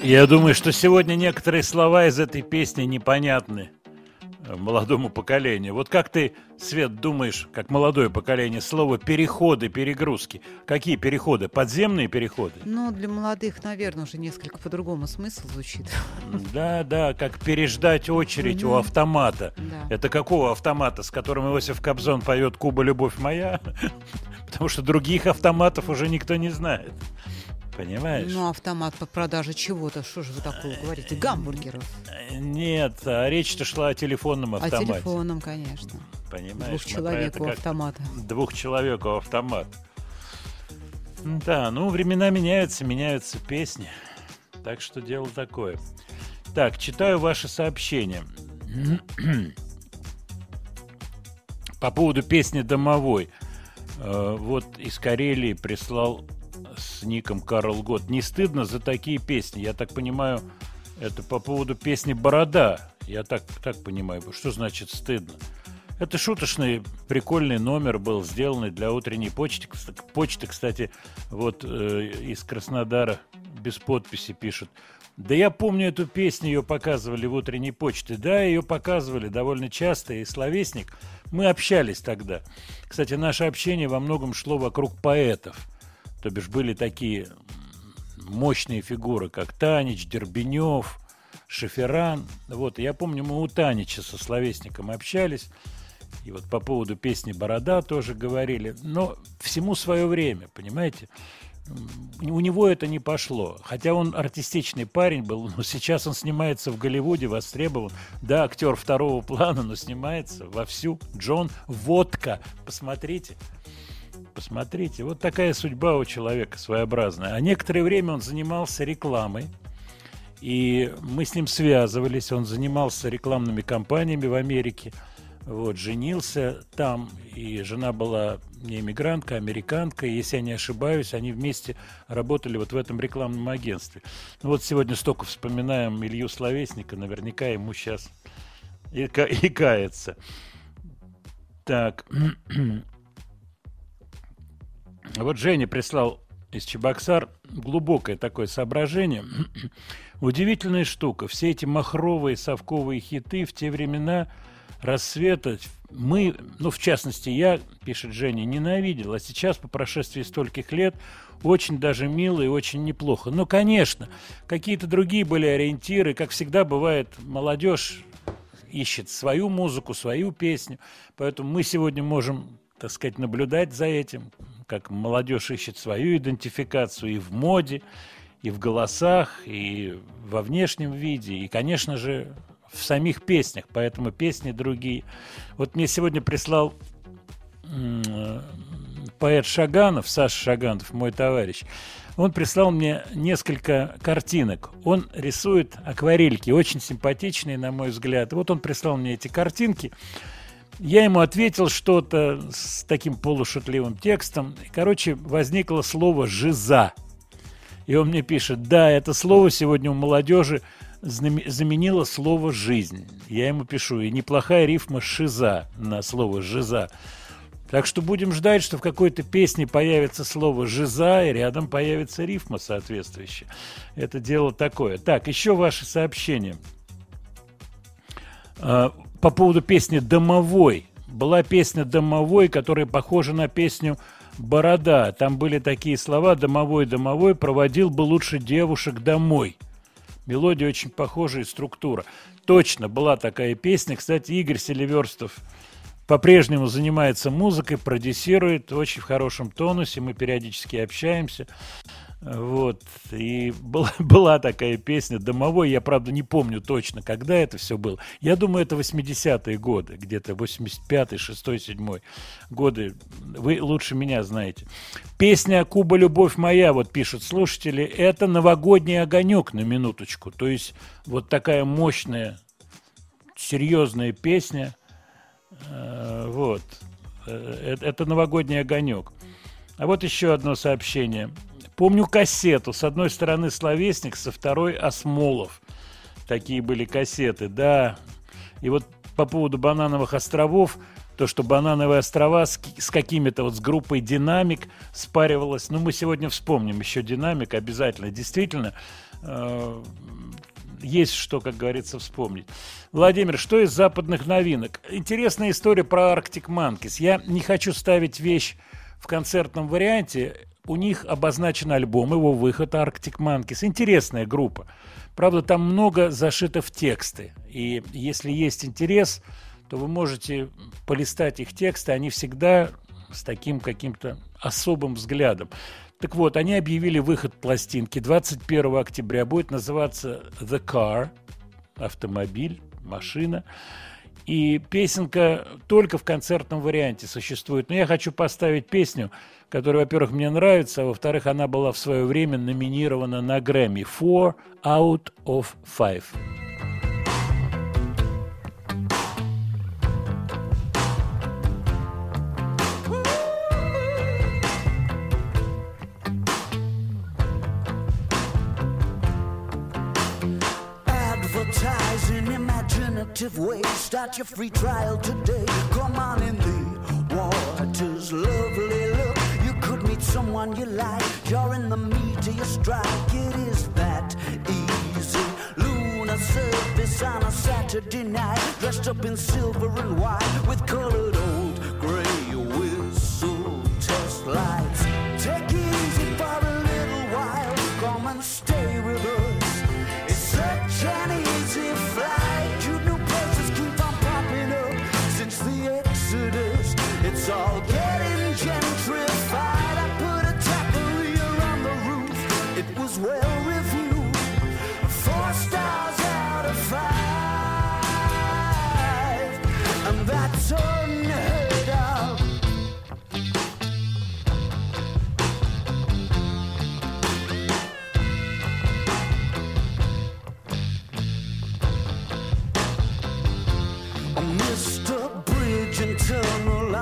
Я думаю, что сегодня некоторые слова из этой песни непонятны э, молодому поколению. Вот как ты, Свет, думаешь, как молодое поколение, слово переходы, перегрузки. Какие переходы? Подземные переходы? Ну, для молодых, наверное, уже несколько по-другому смысл звучит. Да, да, как переждать очередь у автомата. Да. Это какого автомата, с которым Иосиф Кобзон поет «Куба, любовь моя»? Потому что других автоматов уже никто не знает. Понимаешь? Ну, автомат по продаже чего-то. Что же вы такое говорите? Гамбургеров. Нет, а речь-то шла о телефонном автомате. телефоном, конечно. Понимаешь? Двух про человек у автомата. Двух человек у автомат. Да, ну времена меняются, меняются песни. Так что дело такое. Так, читаю ваши сообщения. По поводу песни «Домовой». Э, Вот из Карелии прислал с ником Карл Год. Не стыдно за такие песни? Я так понимаю, это по поводу песни «Борода». Я так, так понимаю. Что значит стыдно? Это шуточный, прикольный номер был, сделанный для утренней почты. Почты, кстати, вот э, из Краснодара без подписи пишут. Да я помню эту песню, ее показывали в утренней почте. Да, ее показывали довольно часто, и словесник. Мы общались тогда. Кстати, наше общение во многом шло вокруг поэтов. То бишь были такие мощные фигуры, как Танич, Дербенев, Шеферан. Вот, я помню, мы у Танича со словесником общались. И вот по поводу песни «Борода» тоже говорили. Но всему свое время, понимаете? У него это не пошло. Хотя он артистичный парень был, но сейчас он снимается в Голливуде, востребован. Да, актер второго плана, но снимается вовсю. Джон Водка. Посмотрите. Посмотрите, вот такая судьба у человека своеобразная. А некоторое время он занимался рекламой. И мы с ним связывались. Он занимался рекламными кампаниями в Америке. Вот, женился там, и жена была не иммигрантка, а американка. И, если я не ошибаюсь, они вместе работали вот в этом рекламном агентстве. Ну, вот сегодня столько вспоминаем Илью Словесника, наверняка ему сейчас и, и кается. Так. Вот Женя прислал из Чебоксар глубокое такое соображение. Удивительная штука. Все эти махровые совковые хиты в те времена рассвета мы, ну, в частности, я, пишет Женя, ненавидел, а сейчас, по прошествии стольких лет, очень даже мило и очень неплохо. Ну, конечно, какие-то другие были ориентиры, как всегда бывает, молодежь ищет свою музыку, свою песню, поэтому мы сегодня можем, так сказать, наблюдать за этим, как молодежь ищет свою идентификацию и в моде, и в голосах, и во внешнем виде, и, конечно же, в самих песнях, поэтому песни другие. Вот мне сегодня прислал поэт Шаганов, Саша Шаганов, мой товарищ, он прислал мне несколько картинок. Он рисует акварельки, очень симпатичные, на мой взгляд. Вот он прислал мне эти картинки. Я ему ответил что-то с таким полушутливым текстом. Короче, возникло слово «жиза». И он мне пишет, да, это слово сегодня у молодежи заменило слово «жизнь». Я ему пишу, и неплохая рифма «шиза» на слово «жиза». Так что будем ждать, что в какой-то песне появится слово «жиза», и рядом появится рифма соответствующая. Это дело такое. Так, еще ваши сообщения. По поводу песни «Домовой». Была песня «Домовой», которая похожа на песню «Борода». Там были такие слова «Домовой, домовой, проводил бы лучше девушек домой». Мелодия очень похожая структура. Точно была такая песня. Кстати, Игорь Селиверстов по-прежнему занимается музыкой, продюсирует в очень хорошем тонусе. Мы периодически общаемся. Вот. И была, была такая песня «Домовой». Я, правда, не помню точно, когда это все было. Я думаю, это 80-е годы, где-то 85-й, 6-й, 7 годы. Вы лучше меня знаете. Песня «Куба, любовь моя», вот пишут слушатели, это новогодний огонек на минуточку. То есть вот такая мощная, серьезная песня. Э, Вот. Э, э, Это новогодний огонек. А вот еще одно сообщение. Помню кассету. С одной стороны словесник, со второй Осмолов. Такие были кассеты, да. И вот по поводу банановых островов, то, что банановые острова с, с какими-то вот с группой Динамик спаривалась. Ну, мы сегодня вспомним еще Динамик обязательно. Действительно, э, есть что, как говорится, вспомнить. Владимир, что из западных новинок? Интересная история про Arctic Monkeys. Я не хочу ставить вещь в концертном варианте. У них обозначен альбом, его выход Arctic Monkeys. Интересная группа. Правда, там много зашито в тексты. И если есть интерес, то вы можете полистать их тексты. Они всегда с таким каким-то особым взглядом. Так вот, они объявили выход пластинки 21 октября. Будет называться The Car, автомобиль, машина. И песенка только в концертном варианте существует. Но я хочу поставить песню, которая, во-первых, мне нравится, а во-вторых, она была в свое время номинирована на Грэмми. Four out of five. Imaginative ways. Start your free trial today. Come on in the waters, lovely look. You could meet someone you like. You're in the meat of your strike. It is that easy. Lunar surface on a Saturday night. Dressed up in silver and white with colored old gray whistle test lights.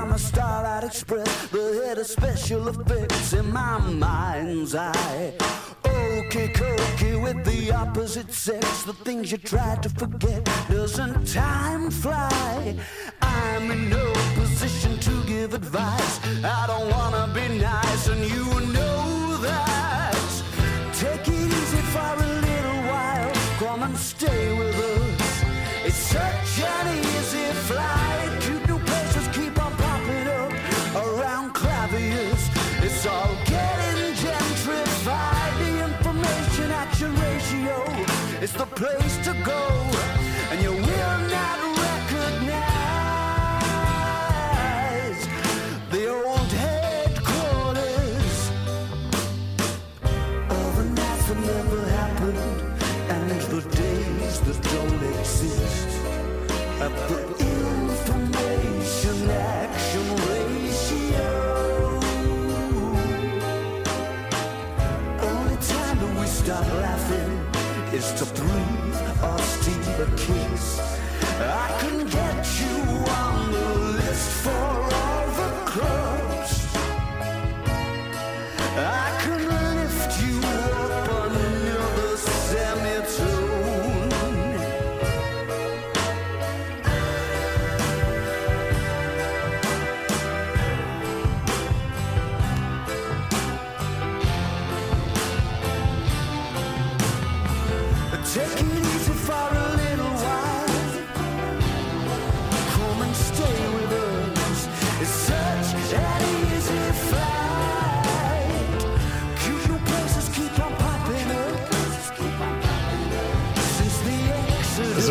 I'm a Starlight Express, the head of special effects in my mind's eye. Okay, cokey with the opposite sex, the things you try to forget. Doesn't time fly? I'm in no position to give advice. I don't wanna be nice, and you know that. Take it easy for a little while, come and stay with us. The place to go,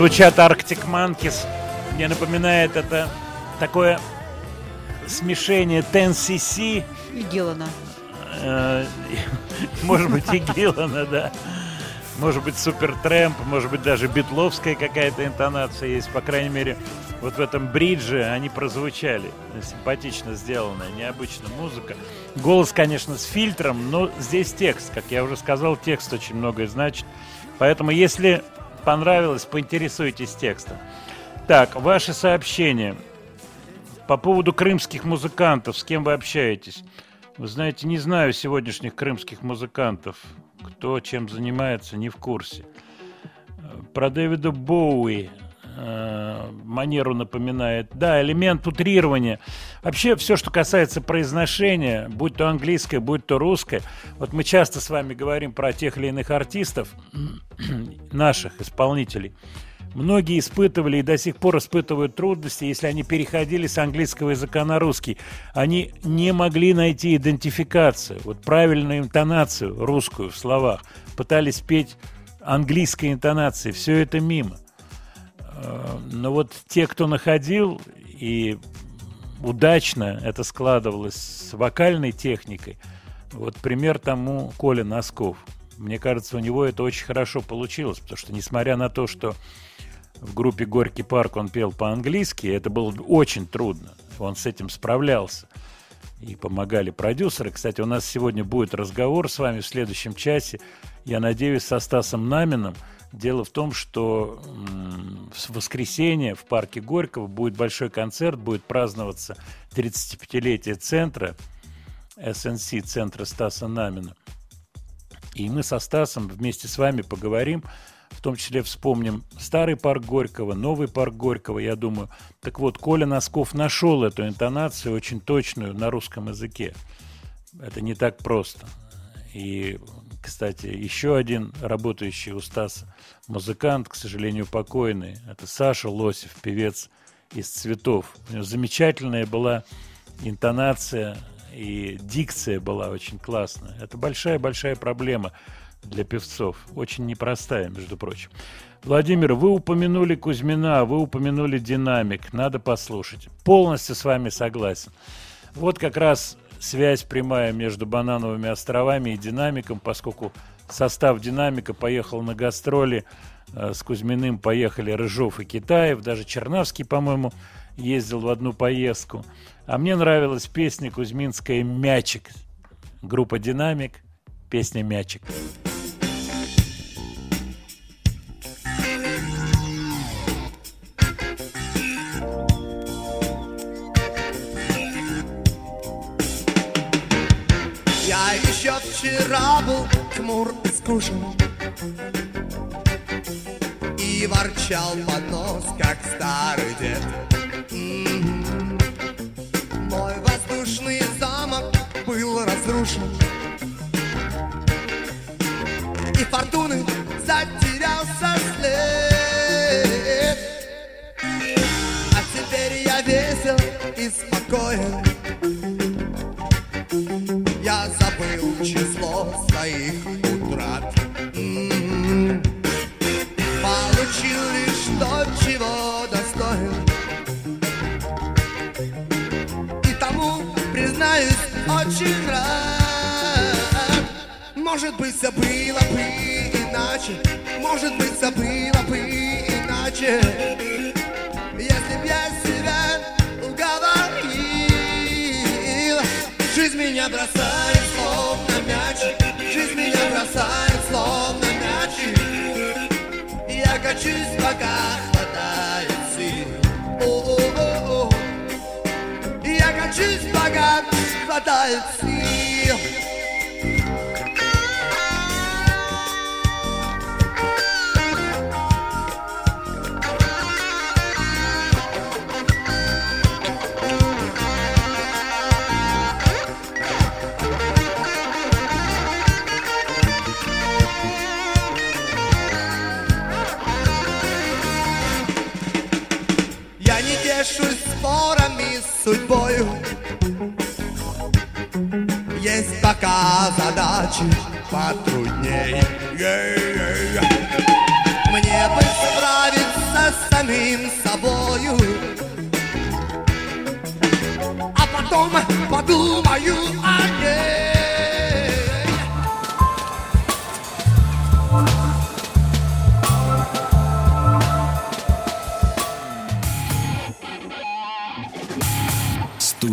Звучат Arctic Monkeys. Мне напоминает это такое смешение Ten-CC, И Гелана. э, может быть, и Гиллана, да. Может быть, Супер Трэмп, может быть, даже битловская какая-то интонация есть. По крайней мере, вот в этом бридже они прозвучали. Симпатично сделанная, необычная музыка. Голос, конечно, с фильтром, но здесь текст. Как я уже сказал, текст очень многое значит. Поэтому, если понравилось, поинтересуйтесь текстом. Так, ваши сообщения по поводу крымских музыкантов. С кем вы общаетесь? Вы знаете, не знаю сегодняшних крымских музыкантов. Кто чем занимается, не в курсе. Э, Про Дэвида Боуи э, манеру напоминает. Да, элемент утрирования. Вообще, все, что касается произношения, будь то английское, будь то русское, вот мы часто с вами говорим про тех или иных артистов, наших исполнителей. Многие испытывали и до сих пор испытывают трудности, если они переходили с английского языка на русский. Они не могли найти идентификацию, вот правильную интонацию русскую в словах. Пытались петь английской интонацией. Все это мимо. Э, Но вот те, кто находил и удачно это складывалось с вокальной техникой, вот пример тому Коля Носков. Мне кажется, у него это очень хорошо получилось, потому что, несмотря на то, что в группе «Горький парк» он пел по-английски, это было очень трудно. Он с этим справлялся. И помогали продюсеры. Кстати, у нас сегодня будет разговор с вами в следующем часе. Я надеюсь, со Стасом Наминым. Дело в том, что в воскресенье в парке Горького будет большой концерт, будет праздноваться 35-летие центра, СНС, центра Стаса Намина. И мы со Стасом вместе с вами поговорим, в том числе вспомним старый парк Горького, новый парк Горького, я думаю. Так вот, Коля Носков нашел эту интонацию очень точную на русском языке. Это не так просто. И, кстати, еще один работающий у Стаса музыкант, к сожалению, покойный, это Саша Лосев, певец из «Цветов». У него замечательная была интонация и дикция была очень классная. Это большая-большая проблема для певцов. Очень непростая, между прочим. Владимир, вы упомянули Кузьмина, вы упомянули динамик. Надо послушать. Полностью с вами согласен. Вот как раз связь прямая между Банановыми островами и динамиком, поскольку состав динамика поехал на гастроли. э, С Кузьминым поехали Рыжов и Китаев. Даже Чернавский, по-моему, ездил в одну поездку. А мне нравилась песня Кузьминская «Мячик». Группа «Динамик», песня «Мячик». Я еще вчера был хмур и скучен И ворчал под нос, как старый дед. Мой воздушный замок был разрушен. И фортуны затерялся след. А теперь я весел и спокоен число своих утрат. М. Получил лишь то, чего достоин. И тому, признаюсь, очень рад. Может быть, было бы иначе. Может быть, было бы иначе. Если б я себя уговорил Жизнь меня бросает мячик Жизнь меня бросает словно мячик Я качусь, пока хватает сил. О-о-о-о. Я качусь, пока хватает сил судьбою Есть пока задачи потрудней. Мне бы справиться с самим собою А потом подумаю о ней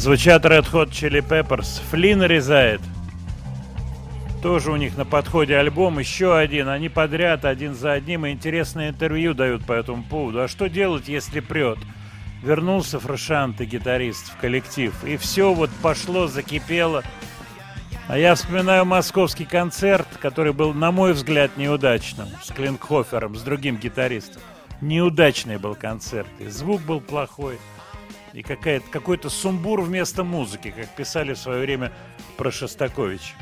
Звучат Red Hot Chili Peppers. Фли нарезает. Тоже у них на подходе альбом, еще один. Они подряд, один за одним, и интересное интервью дают по этому поводу. А что делать, если прет? Вернулся Фрашант и гитарист в коллектив. И все вот пошло, закипело. А я вспоминаю московский концерт, который был, на мой взгляд, неудачным. С Клинкхофером, с другим гитаристом. Неудачный был концерт. И звук был плохой. И какой-то сумбур вместо музыки, как писали в свое время про Шостаковича.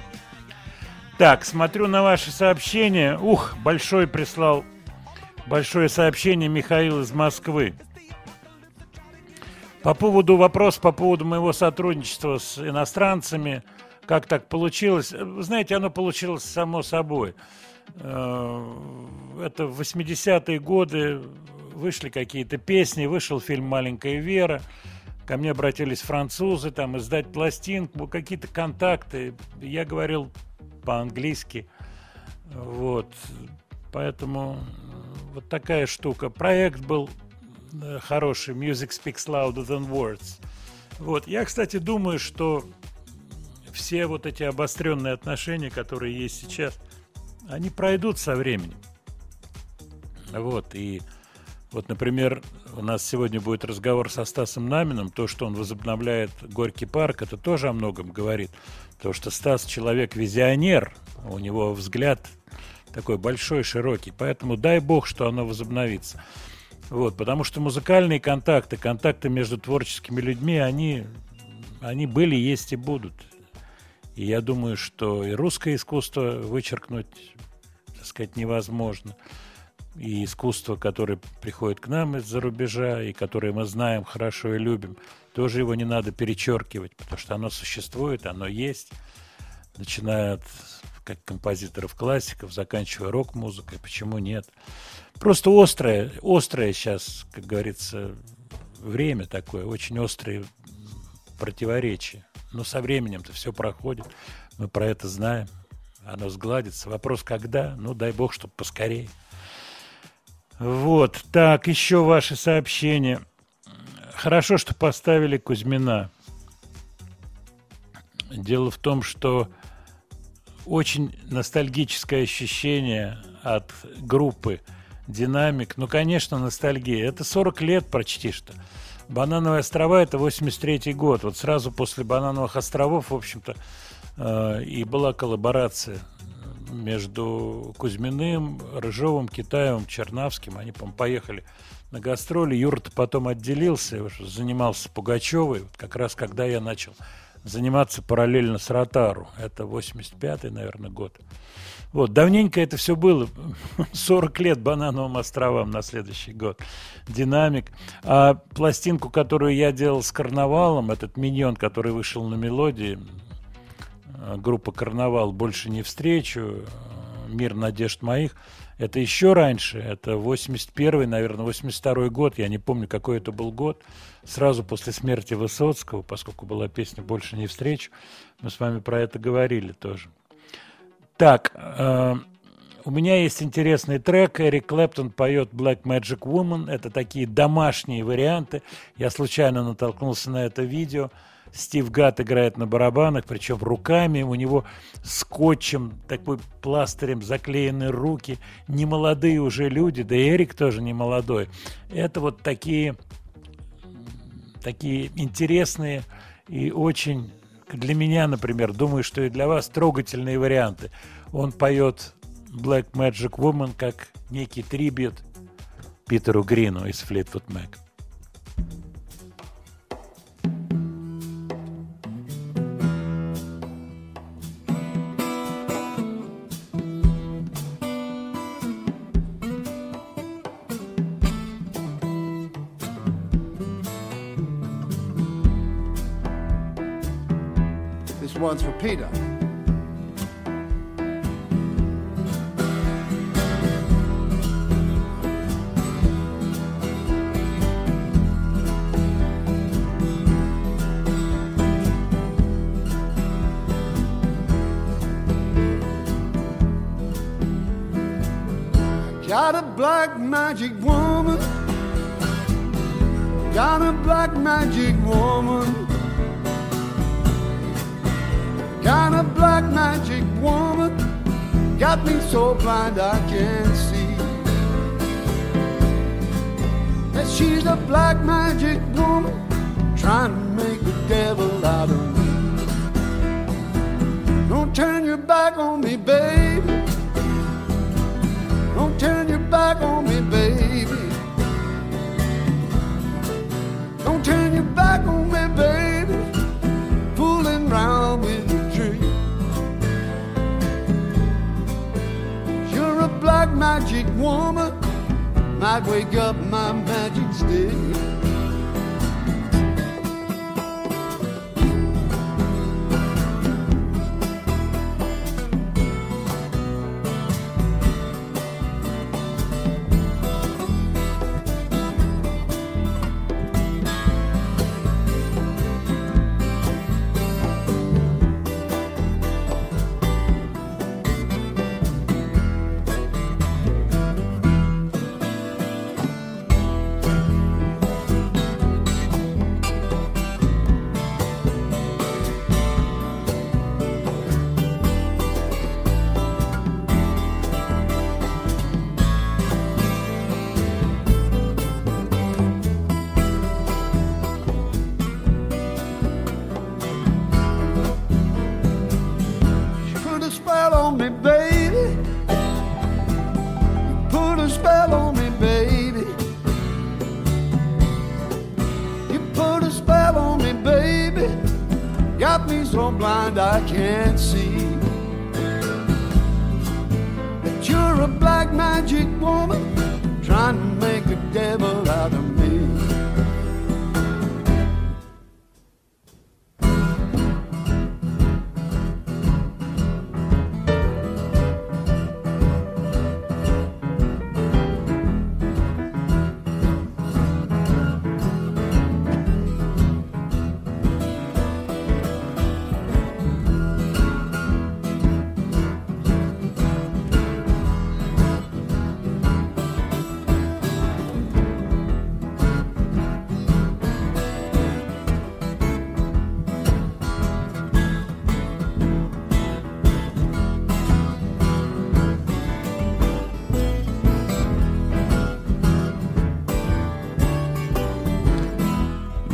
Так, смотрю на ваши сообщения. Ух, большой прислал большое сообщение Михаил из Москвы. По поводу вопрос по поводу моего сотрудничества с иностранцами, как так получилось? Знаете, оно получилось само собой. Э, Это в 80-е годы вышли какие-то песни, вышел фильм «Маленькая Вера», ко мне обратились французы, там, издать пластинку, какие-то контакты. Я говорил по-английски. Вот. Поэтому э, вот такая штука. Проект был э, хороший. Music speaks louder than words. Вот. Я, кстати, думаю, что все вот эти обостренные отношения, которые есть сейчас, они пройдут со временем. Вот. И вот, например, у нас сегодня будет разговор со Стасом Наминым. То, что он возобновляет Горький парк, это тоже о многом говорит. Потому что Стас человек-визионер. У него взгляд такой большой, широкий. Поэтому дай бог, что оно возобновится. Вот, потому что музыкальные контакты, контакты между творческими людьми, они, они были, есть и будут. И я думаю, что и русское искусство вычеркнуть, так сказать, невозможно. И искусство, которое приходит к нам из-за рубежа, и которое мы знаем хорошо и любим, тоже его не надо перечеркивать, потому что оно существует, оно есть, начиная от как композиторов классиков, заканчивая рок-музыкой, почему нет? Просто острое, острое сейчас, как говорится, время такое, очень острые противоречия. Но со временем-то все проходит, мы про это знаем, оно сгладится. Вопрос когда? Ну, дай бог, чтобы поскорее. Вот, так, еще ваши сообщения. Хорошо, что поставили Кузьмина. Дело в том, что очень ностальгическое ощущение от группы «Динамик». Ну, конечно, ностальгия. Это 40 лет почти что. «Банановые острова» — это 83 год. Вот сразу после «Банановых островов», в общем-то, э, и была коллаборация между Кузьминым, Рыжовым, Китаевым, Чернавским. Они, по поехали на гастроли. Юра-то потом отделился, занимался Пугачевой. Вот как раз когда я начал заниматься параллельно с Ротару. Это 85-й, наверное, год. Вот, давненько это все было. 40 лет Банановым островам на следующий год. Динамик. А пластинку, которую я делал с Карнавалом, этот миньон, который вышел на мелодии, группа Карнавал «Больше не встречу», э, «Мир надежд моих», это еще раньше, это 81-й, наверное, 82-й год, я не помню, какой это был год, сразу после смерти Высоцкого, поскольку была песня «Больше не встречу», мы с вами про это говорили тоже. Так, э, у меня есть интересный трек. Эрик Клэптон поет Black Magic Woman. Это такие домашние варианты. Я случайно натолкнулся на это видео. Стив Гатт играет на барабанах, причем руками. У него скотчем, такой пластырем заклеены руки. Немолодые уже люди, да и Эрик тоже не молодой. Это вот такие, такие интересные и очень для меня, например, думаю, что и для вас трогательные варианты. Он поет Black Magic Woman как некий трибют Питеру Грину из Fleetwood Mac. This one's for Peter. Got a black magic woman. Got a black magic woman. Got a black magic woman. Got me so blind I can't see. That she's a black magic woman. Trying to make the devil out of me. Don't turn your back on me, baby. Don't turn your back on me, baby. Magic woman. Might wake up my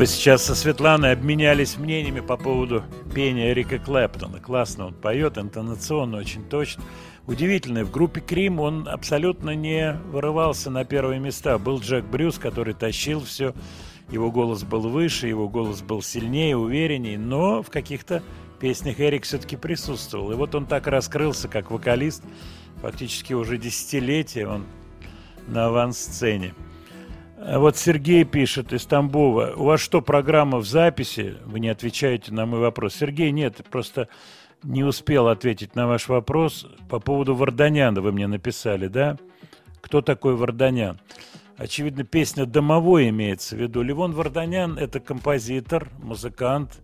бы сейчас со Светланой обменялись мнениями по поводу пения Эрика Клэптона. Классно он поет, интонационно, очень точно. Удивительно, в группе Крим он абсолютно не вырывался на первые места. Был Джек Брюс, который тащил все. Его голос был выше, его голос был сильнее, увереннее, но в каких-то песнях Эрик все-таки присутствовал. И вот он так раскрылся, как вокалист, фактически уже десятилетия он на авансцене. А Вот Сергей пишет из Тамбова. У вас что, программа в записи? Вы не отвечаете на мой вопрос. Сергей, нет, просто не успел ответить на ваш вопрос по поводу Варданяна. Вы мне написали, да? Кто такой Варданян? Очевидно, песня «Домовой» имеется в виду. Левон Варданян – это композитор, музыкант.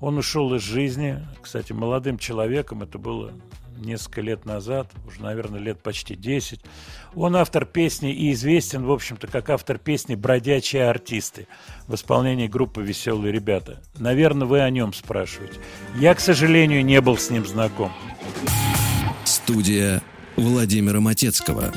Он ушел из жизни, кстати, молодым человеком. Это было несколько лет назад, уже, наверное, лет почти 10. Он автор песни и известен, в общем-то, как автор песни «Бродячие артисты» в исполнении группы «Веселые ребята». Наверное, вы о нем спрашиваете. Я, к сожалению, не был с ним знаком. Студия Владимира Матецкого.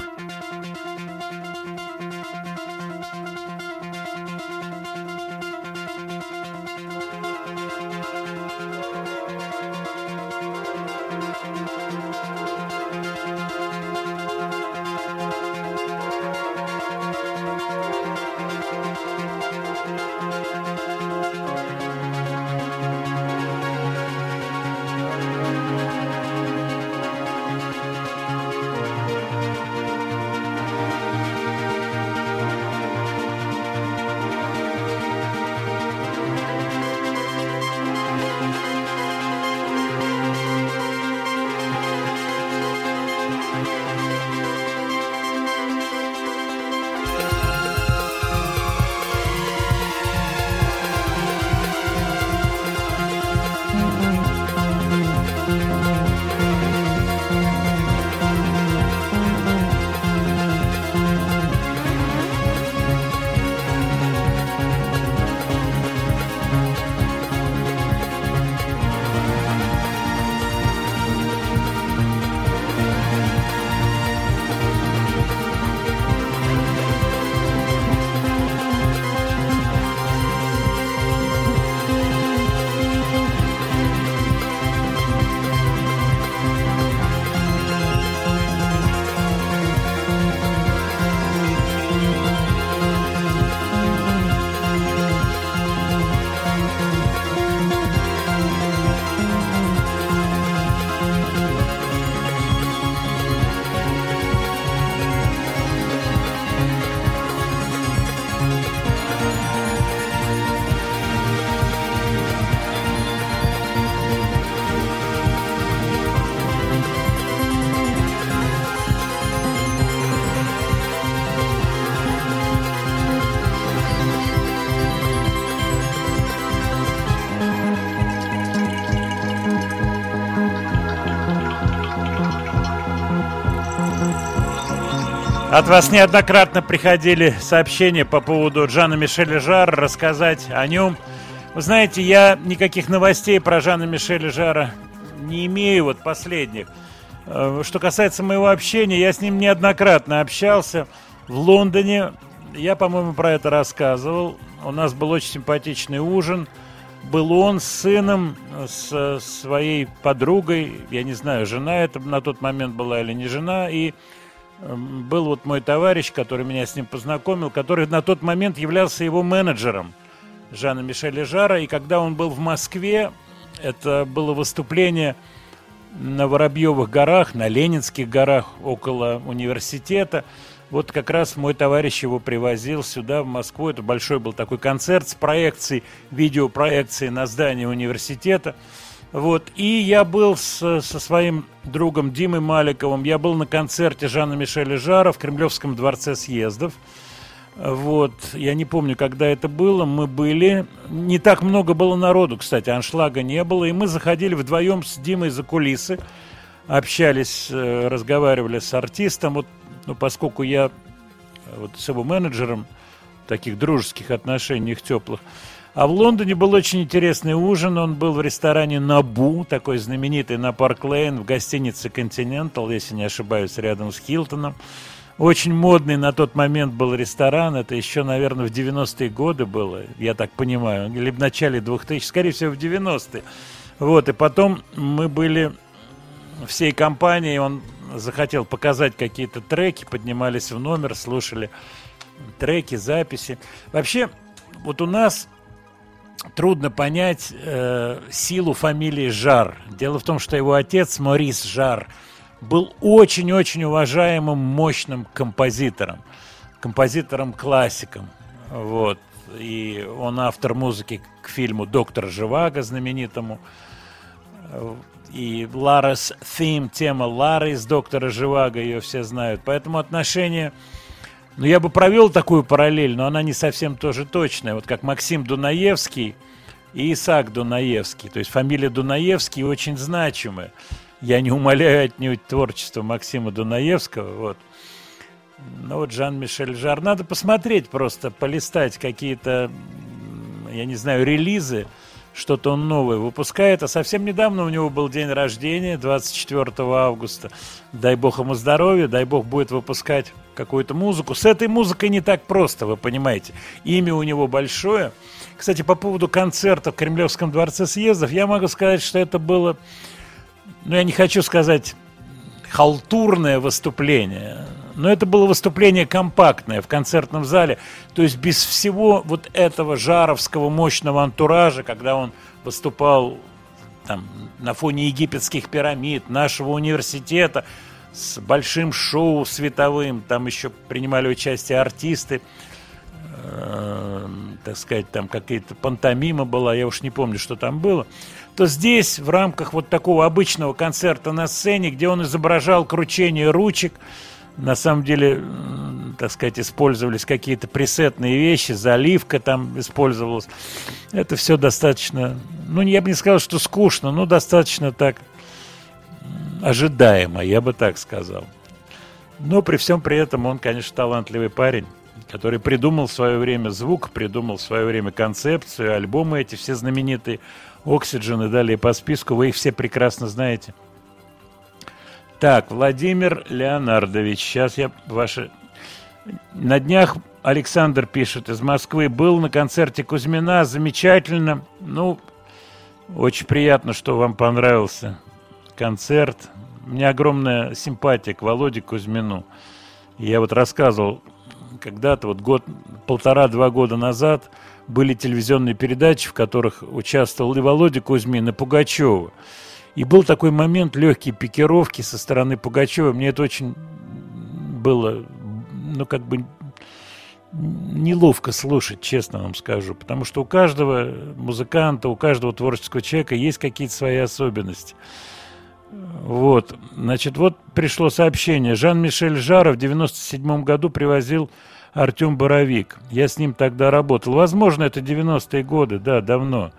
От вас неоднократно приходили сообщения по поводу Жана Мишеля Жара, рассказать о нем. Вы знаете, я никаких новостей про Жана Мишеля Жара не имею, вот последних. Э, Что касается моего общения, я с ним неоднократно общался в Лондоне. Я, по-моему, про это рассказывал. У нас был очень симпатичный ужин. Был он с сыном, с своей подругой, я не знаю, жена это на тот момент была или не жена, и был вот мой товарищ, который меня с ним познакомил, который на тот момент являлся его менеджером Жана Мишеля Жара. И когда он был в Москве, это было выступление на Воробьевых горах, на Ленинских горах, около университета. Вот как раз мой товарищ его привозил сюда, в Москву. Это большой был такой концерт с проекцией, видеопроекцией на здании университета. Вот. И я был с, со своим другом Димой Маликовым, я был на концерте Жана Мишеля Жара в Кремлевском дворце съездов. Вот, я не помню, когда это было, мы были, не так много было народу, кстати, аншлага не было, и мы заходили вдвоем с Димой за кулисы, общались, э, разговаривали с артистом, вот, ну, поскольку я э, вот с его менеджером таких дружеских отношениях теплых, а в Лондоне был очень интересный ужин. Он был в ресторане Набу, такой знаменитый на Парк Лейн, в гостинице Continental, если не ошибаюсь, рядом с Хилтоном. очень модный на тот момент был ресторан. Это еще, наверное, в 90-е годы было, я так понимаю. Или в начале 2000 скорее всего, в 90-е. Вот, и потом мы были всей компанией, он захотел показать какие-то треки, поднимались в номер, слушали треки, записи. Вообще, вот у нас трудно понять э, силу фамилии Жар. Дело в том, что его отец Морис Жар был очень-очень уважаемым, мощным композитором, композитором-классиком. Вот. И он автор музыки к фильму «Доктор Живаго» знаменитому. И Ларас Theme, тема Лары из «Доктора Живаго», ее все знают. Поэтому отношения... Ну, я бы провел такую параллель, но она не совсем тоже точная. Вот как Максим Дунаевский и Исаак Дунаевский. То есть фамилия Дунаевский очень значимая. Я не умоляю отнюдь творчество Максима Дунаевского. Вот. Ну вот Жан-Мишель Жар. Надо посмотреть просто, полистать какие-то, я не знаю, релизы, что-то он новое выпускает. А совсем недавно у него был день рождения, 24 августа. Дай бог ему здоровья, дай бог будет выпускать какую-то музыку. С этой музыкой не так просто, вы понимаете. Имя у него большое. Кстати, по поводу концерта в Кремлевском дворце съездов, я могу сказать, что это было, ну, я не хочу сказать халтурное выступление, но это было выступление компактное в концертном зале, то есть без всего вот этого жаровского мощного антуража, когда он выступал там, на фоне египетских пирамид, нашего университета, с большим шоу световым, там еще принимали участие артисты, э, так сказать, там какая-то пантомима была, я уж не помню, что там было, то здесь в рамках вот такого обычного концерта на сцене, где он изображал кручение ручек, на самом деле, так сказать, использовались какие-то пресетные вещи, заливка там использовалась. Это все достаточно, ну, я бы не сказал, что скучно, но достаточно так ожидаемо, я бы так сказал. Но при всем при этом он, конечно, талантливый парень, который придумал в свое время звук, придумал в свое время концепцию, альбомы эти все знаменитые, Oxygen и далее по списку, вы их все прекрасно знаете. Так, Владимир Леонардович, сейчас я ваши... На днях Александр пишет из Москвы, был на концерте Кузьмина, замечательно. Ну, очень приятно, что вам понравился концерт. У меня огромная симпатия к Володе Кузьмину. Я вот рассказывал когда-то, вот год, полтора-два года назад, были телевизионные передачи, в которых участвовал и Володя Кузьмин, и Пугачева. И был такой момент легкие пикировки со стороны Пугачева. Мне это очень было, ну, как бы неловко слушать, честно вам скажу. Потому что у каждого музыканта, у каждого творческого человека есть какие-то свои особенности. Вот, значит, вот пришло сообщение. Жан-Мишель Жара в 97 году привозил Артем Боровик. Я с ним тогда работал. Возможно, это 90-е годы, да, давно.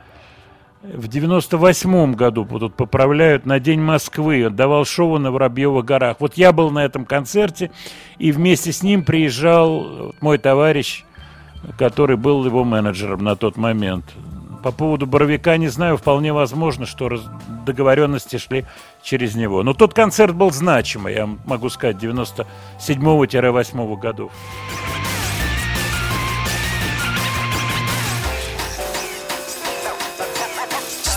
В 98 году тут поправляют на День Москвы. Он давал шоу на Воробьевых горах. Вот я был на этом концерте, и вместе с ним приезжал мой товарищ, который был его менеджером на тот момент. По поводу Боровика не знаю, вполне возможно, что договоренности шли через него. Но тот концерт был значимый, я могу сказать, 97-8 годов.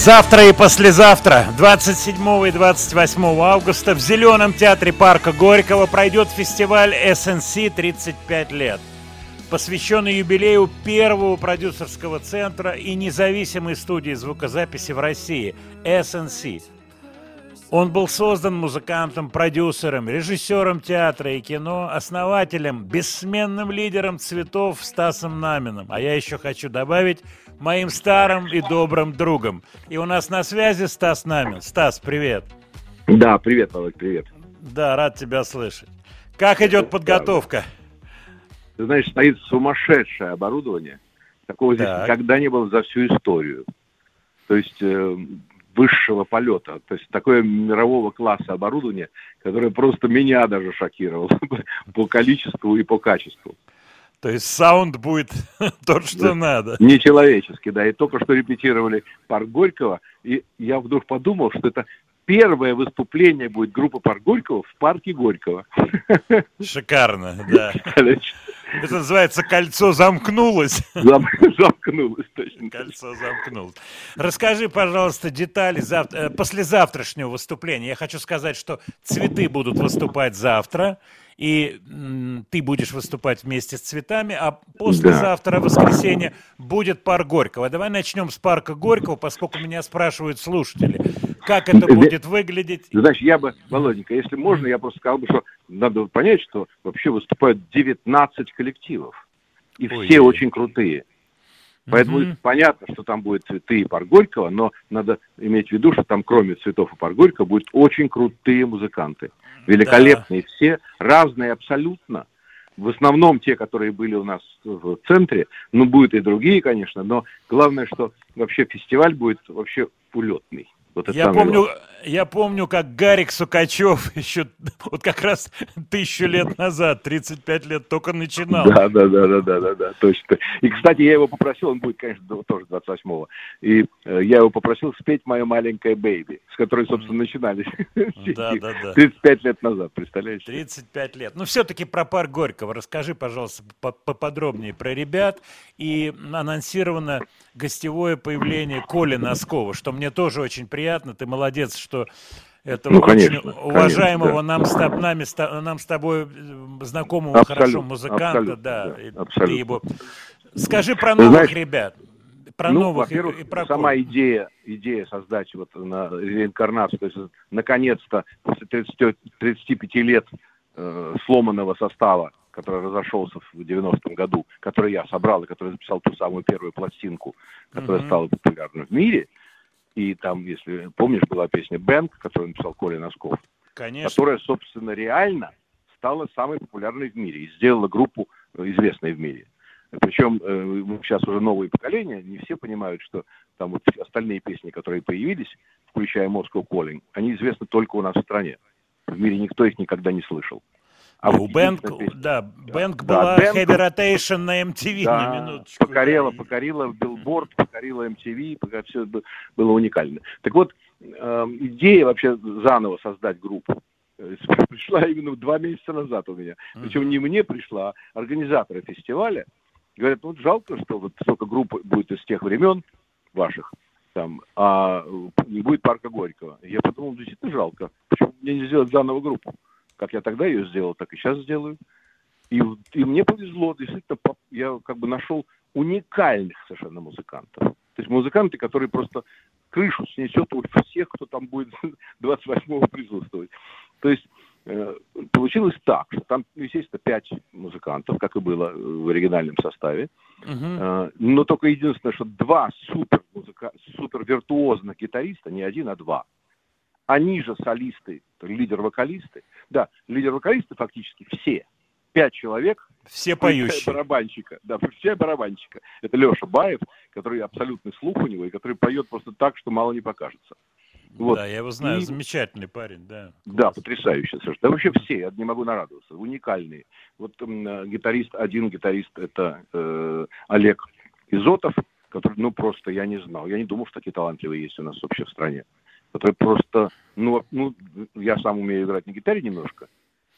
Завтра и послезавтра, 27 и 28 августа, в Зеленом театре парка Горького пройдет фестиваль SNC 35 лет, посвященный юбилею первого продюсерского центра и независимой студии звукозаписи в России SNC. Он был создан музыкантом, продюсером, режиссером театра и кино, основателем, бессменным лидером цветов Стасом Наминым. А я еще хочу добавить моим старым и добрым другом. И у нас на связи Стас Намин. Стас, привет. Да, привет, Володь, привет. Да, рад тебя слышать. Как идет подготовка? Ты знаешь, стоит сумасшедшее оборудование. Такого здесь Так. никогда не было за всю историю. То есть э, высшего полета. То есть такое мирового класса оборудование, которое просто меня даже шокировало по количеству и по качеству. То есть саунд будет тот, что Да. надо. Нечеловеческий, да. И только что репетировали парк Горького, и я вдруг подумал, что это первое выступление будет группы парк Горького в парке Горького. Шикарно, да. Это называется «Кольцо замкнулось». Зам- Замкнулось, точно. Кольцо замкнулось. Расскажи, пожалуйста, детали завтра, э, послезавтрашнего выступления. Я хочу сказать, что цветы будут выступать завтра, и м, ты будешь выступать вместе с цветами, а послезавтра, воскресенье, будет парк Горького. Давай начнем с парка Горького, поскольку меня спрашивают слушатели, как это Э, будет выглядеть. Знаешь, я бы, Володенька, если можно, я просто сказал бы, что надо понять, что вообще выступают 19 коллективов. И Ой. все очень крутые. Поэтому Мгм. понятно, что там будет цветы и парк Горького, но надо иметь в виду, что там кроме цветов и парк Горького будут очень крутые музыканты. Великолепные все, разные абсолютно. В основном те, которые были у нас в центре, ну, будут и другие, конечно, но главное, что вообще фестиваль будет вообще улетный. Вот это Я помню, главное. я помню, как Гарик Сукачев еще вот как раз тысячу лет назад, 35 лет, только начинал. Да, да, да, да, да, да, да, точно. И, кстати, я его попросил, он будет, конечно, тоже 28-го, и э, я его попросил спеть «Мое маленькое бэйби», с которой, собственно, начинались все Да, да, да. 35 лет назад, представляешь? 35 лет. Ну, все-таки про парк Горького. Расскажи, пожалуйста, по- поподробнее про ребят. И анонсировано гостевое появление Коли Носкова, что мне тоже очень приятно. Ты молодец, что этого Ну, очень конечно, уважаемого конечно, да. нам, с, нами, с нам с тобой э, знакомого Абсолютно, хорошо музыканта, абсолютно, да, да, и ты абсолютно. его. Скажи про новых знаешь, ребят. Про ну, новых и- во-первых, и, про сама Колю. идея, идея создать вот на реинкарнацию, то есть наконец-то после 30, 35 лет э, сломанного состава, который разошелся в 90-м году, который я собрал и который записал ту самую первую пластинку, которая Мгм. стала популярна в мире. И там, если помнишь, была песня «Бэнк», которую написал Коля Носков, Конечно. которая, собственно, реально стала самой популярной в мире и сделала группу э, известной в мире. Причем э, сейчас уже новые поколения, не все понимают, что там вот остальные песни, которые появились, включая Moscow Calling, они известны только у нас в стране. В мире никто их никогда не слышал. А у Bang, да, Bang Да, была Bang- Heavy Rotation на MTV да, на минуточку. покорила, покорила Билборд, покорила MTV, пока все было уникально. Так вот, э, идея вообще заново создать группу э, пришла именно два месяца назад у меня. Причем не мне пришла, а организаторы фестиваля. Говорят, ну вот жалко, что вот столько групп будет из тех времен ваших, там, а не будет парка Горького. Я подумал, действительно жалко. Почему мне не сделать заново группу? Как я тогда ее сделал, так и сейчас сделаю. И, и мне повезло, действительно, я как бы нашел уникальных совершенно музыкантов. То есть музыканты, которые просто крышу снесет у всех, кто там будет 28-го присутствовать. То есть э, получилось так, что там, естественно, пять музыкантов, как и было в оригинальном составе. Э, Но только единственное, что два супер, музыка... супер виртуозных гитариста, не один, а два. Они же солисты, лидер-вокалисты. Да, лидер-вокалисты фактически все. Пять человек. Все поющие. барабанщика. Да, включая барабанщика. Это Леша Баев, который абсолютный слух у него, и который поет просто так, что мало не покажется. Вот. Да, я его знаю, И- замечательный парень, да. Да, потрясающе совершенно. Да вообще все, я не могу нарадоваться, уникальные. Вот э, гитарист, один гитарист, это э, Олег Изотов, который, ну, просто я не знал. Я не думал, что такие талантливые есть у нас вообще в стране. Который просто, ну, ну, я сам умею играть на гитаре немножко,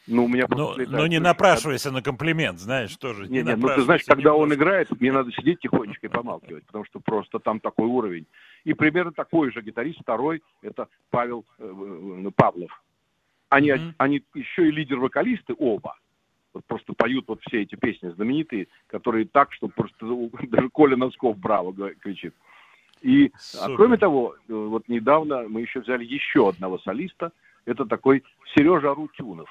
но у меня просто Но, слетает но не напрашивайся на комплимент, знаешь, тоже. Не, не, ну ты знаешь, когда он играет, мне надо сидеть тихонечко и помалкивать, потому что просто там такой уровень. И примерно такой же гитарист, второй, это Павел э, э, Павлов. Они, они еще и лидер-вокалисты оба. Вот просто поют вот все эти песни знаменитые, которые так, что просто даже Коля Носков браво кричит. И а кроме того, э, вот недавно мы еще взяли еще одного солиста. Это такой Сережа Арутюнов.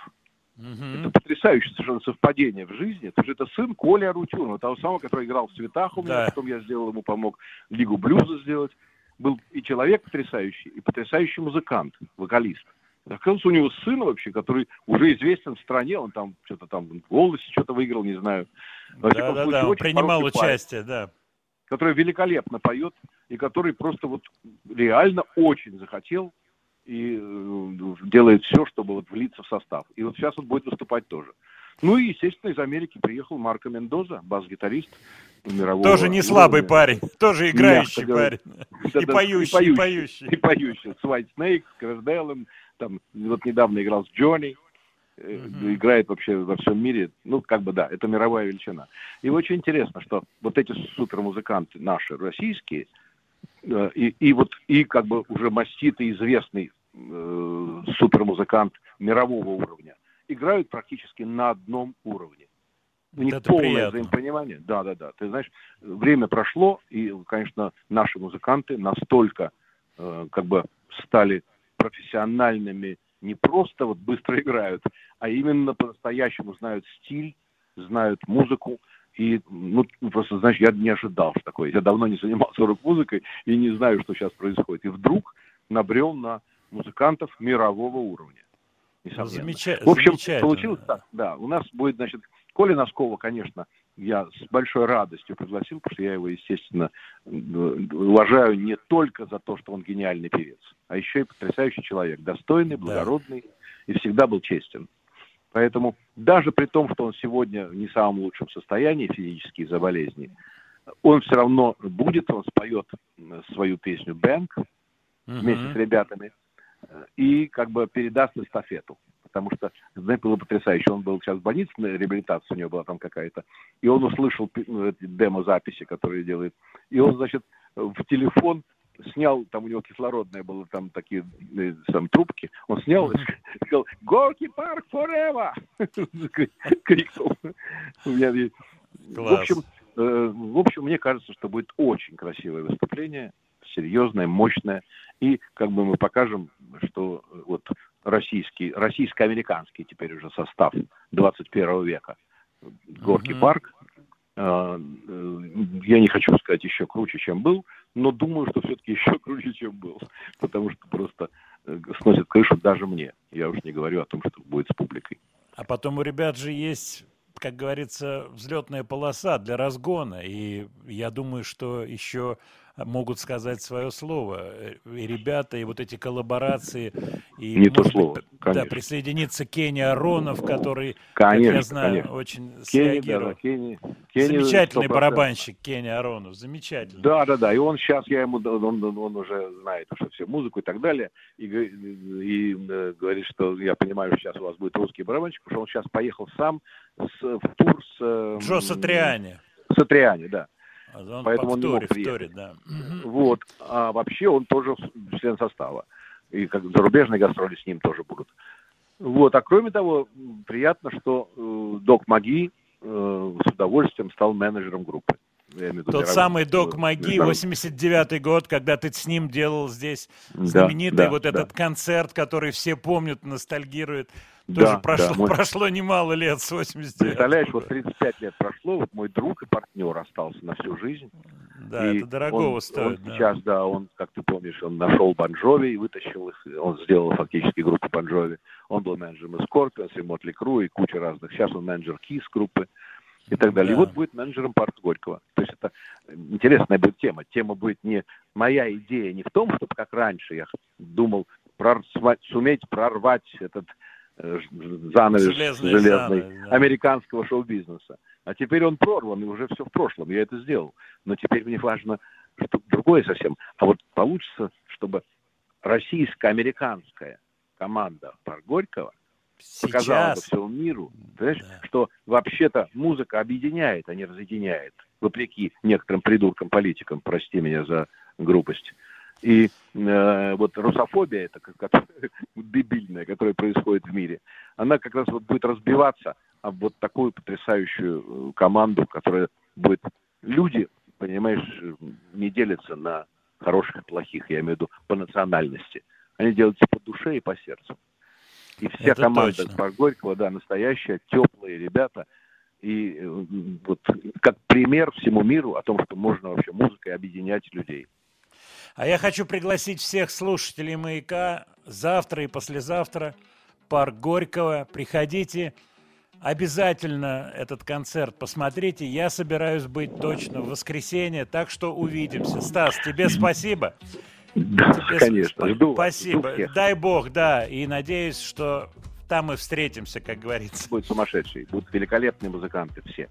Это потрясающее совершенно совпадение в жизни. Это же это сын Коли Арутюнова, того самого, который играл в «Цветах» у меня, Да. потом я сделал ему, помог Лигу блюза сделать. Был и человек потрясающий, и потрясающий музыкант, вокалист. Оказывается, у него сын вообще, который уже известен в стране, он там что-то там в голосе что-то выиграл, не знаю. Да, да, да, он принимал парень участие, да. Который великолепно поет и который просто вот реально очень захотел и э, делает все, чтобы вот влиться в состав. И вот сейчас он будет выступать тоже. Ну и, естественно, из Америки приехал Марко Мендоза, бас-гитарист мирового Тоже не слабый уровня. парень, тоже играющий Мягко парень. Да, И да, поющий, и поющий. И поющий. С White Snake, с Dell'ом, там вот недавно играл с Джонни, э, играет вообще во всем мире. Ну, как бы да, это мировая величина. И очень интересно, что вот эти супермузыканты наши, российские, э, и, и вот и как бы уже маститый, известный э, супермузыкант мирового уровня, играют практически на одном уровне. У них это полное приятно. взаимопонимание. Да, да, да. Ты знаешь, время прошло, и, конечно, наши музыканты настолько э, как бы стали профессиональными, не просто вот быстро играют, а именно по-настоящему знают стиль, знают музыку. И, ну, просто, знаешь, я не ожидал что такое. Я давно не занимался рок-музыкой и не знаю, что сейчас происходит. И вдруг набрел на музыкантов мирового уровня. Несомненно. замеча- В общем, получилось так, да. У нас будет, значит, Коля Носкова, конечно, я с большой радостью пригласил, потому что я его, естественно, э, уважаю не только за то, что он гениальный певец, а еще и потрясающий человек, достойный, благородный и всегда был честен. Поэтому даже при том, что он сегодня не в самом лучшем состоянии физически из-за болезни, он все равно будет, он споет м, свою песню «Бэнк» вместе с ребятами э, и как бы передаст эстафету. Потому что, знаете, было потрясающе. Он был сейчас в больнице, на реабилитации у него была там какая-то. И он услышал ну, эти демо-записи, которые делает. И он, значит, в телефон снял, там у него кислородное было, там такие э, там, трубки. Он снял и сказал, Горки парк forever! Крикнул. В общем, э, в общем, мне кажется, что будет очень красивое выступление, серьезное, мощное. И как бы мы покажем, что э, вот российский, российско-американский теперь уже состав 21 века. Горки парк. э, э, Я не хочу сказать еще круче, чем был, но думаю, что все-таки еще круче, чем был. Потому что просто э, сносит крышу даже мне. Я уж не говорю о том, что будет с публикой. А потом у ребят же есть, как говорится, взлетная полоса для разгона. И я думаю, что еще могут сказать свое слово. Э, И ребята, и вот эти коллаборации. И, Не то быть, слово, п- конечно. Да, присоединится Кенни Аронов, который, как Конечно, я знаю, конечно. очень Кенни, да, среагировал. да, Кенни, Кенни Замечательный 100%. барабанщик Кенни Аронов, замечательный. Да, да, да. И он сейчас, я ему, он, он- уже знает, что все музыку и так далее, и, г- и, э, говорит, что я понимаю, что сейчас у вас будет русский барабанщик, потому что он сейчас поехал сам с, в тур с... э, Джо Сатриани. Сатриани, да. А Поэтому по он не мог вторе, вторе, приехать. да. Вот. А вообще он тоже член состава. И как зарубежные гастроли с ним тоже будут. Вот. А кроме того, приятно, что э, Док Маги э, с удовольствием стал менеджером группы. Виду Тот самый Док Маги, международным. 89-й год, когда ты с ним делал здесь Да, знаменитый да, вот да. этот концерт, который все помнят, ностальгируют. Да, Тоже да, прошло, мой- прошло немало лет с 89 Представляешь, вот 35 лет прошло, вот мой друг и партнер остался на всю жизнь. Да, И это дорогого он, стоит. он да. сейчас, да, он, как ты помнишь, он нашел Bon Jovi и вытащил их, он сделал фактически группу Bon Jovi. Он был менеджером и Scorpions, и Mötley Crüe, и куча разных. Сейчас он менеджер Kiss группы и так далее. И Да. вот будет менеджером парка Горького. То есть это интересная будет тема. Тема будет не моя идея не в том, чтобы как раньше я думал прор- суметь прорвать этот занавес Железный железный занавес, да. американского шоу-бизнеса. А теперь он прорван, и уже все в прошлом. Я это сделал. Но теперь мне важно что другое совсем. А вот получится, чтобы российско-американская команда Парк Горького показала бы Сейчас. всему миру, понимаешь, что вообще-то музыка объединяет, а не разъединяет, вопреки некоторым придуркам-политикам, прости меня за грубость. И э, вот русофобия, это как- дебильная, которая происходит в мире, она как раз вот будет разбиваться об вот такую потрясающую э, команду, которая будет... Люди, понимаешь, не делятся на хороших и плохих, я имею в виду по национальности. Они делятся по душе и по сердцу. И вся Это команда. Парк Горького, да, настоящая, теплые ребята. И э, вот как пример всему миру о том, что можно вообще музыкой объединять людей. А я хочу пригласить всех слушателей «Маяка» завтра и послезавтра. Парк Горького. Приходите. Обязательно этот концерт посмотрите. Я собираюсь быть точно в воскресенье, так что увидимся. Стас, тебе спасибо. Да, Тебе конечно, сп- жду Спасибо. жду. Дай бог, да. И надеюсь, что там мы встретимся, как говорится. Будет сумасшедший, будут великолепные музыканты все.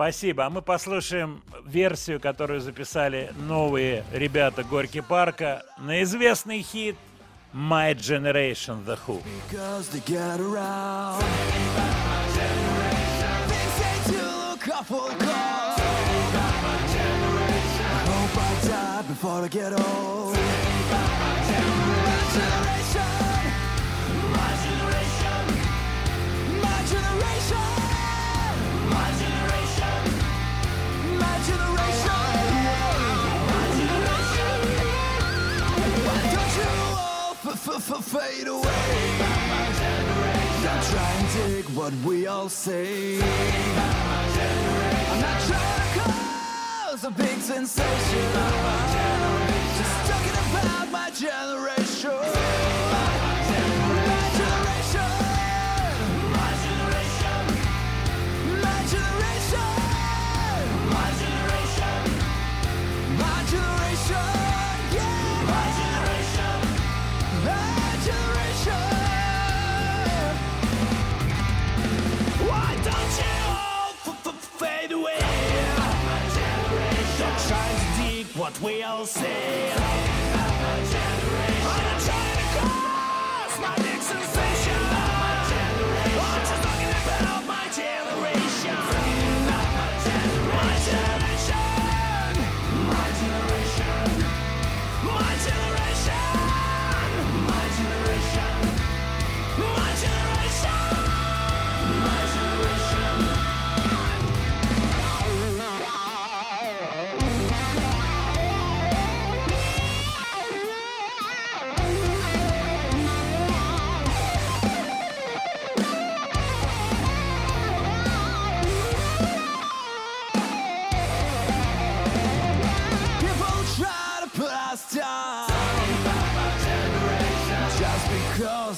Спасибо. А мы послушаем версию, которую записали новые ребята Горьки Парка на известный хит My Generation The Who. Before I get old. Fade away? Don't try and dig what we all say. I'm not trying to cause a big sensation. Just talking about my generation. What we all say.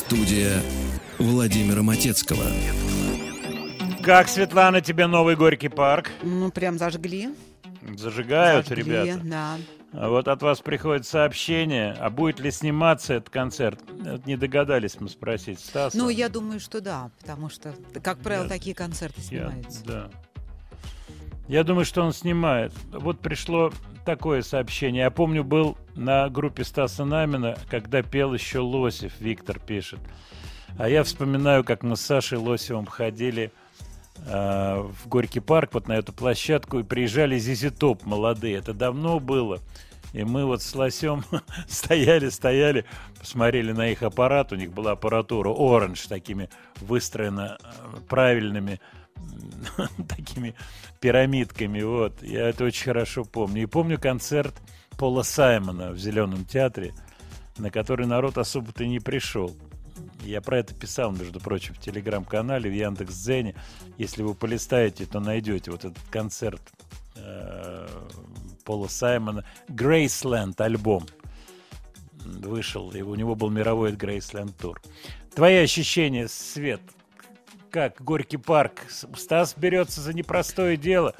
Студия Владимира Матецкого. Как, Светлана, тебе новый Горький парк? Ну, прям зажгли. Зажигают Зажгли, ребята. да. А Вот от вас приходит сообщение, а будет ли сниматься этот концерт? Это Не догадались мы спросить Стаса. Ну, я думаю, что да, потому что, как правило, Я- такие концерты Я- снимаются. да. Я думаю, что он снимает. Вот пришло такое сообщение. Я помню, был на группе Стаса Намина, когда пел еще Лосев, Виктор пишет. А я вспоминаю, как мы с Сашей Лосевым ходили э, в Горький парк, вот на эту площадку, и приезжали Зизи Топ молодые. Это давно было. И мы вот с Лосем стояли, стояли, посмотрели на их аппарат. У них была аппаратура Orange, такими выстроена э, правильными такими пирамидками. Вот. Я это очень хорошо помню. И помню концерт Пола Саймона в Зеленом театре, на который народ особо-то не пришел. Я про это писал, между прочим, в телеграм-канале, в Яндекс.Дзене. Если вы полистаете, то найдете вот этот концерт э, Пола Саймона. Грейсленд альбом вышел, и у него был мировой Грейсленд тур. Твои ощущения, Свет, как Горький парк? Стас берется за непростое дело.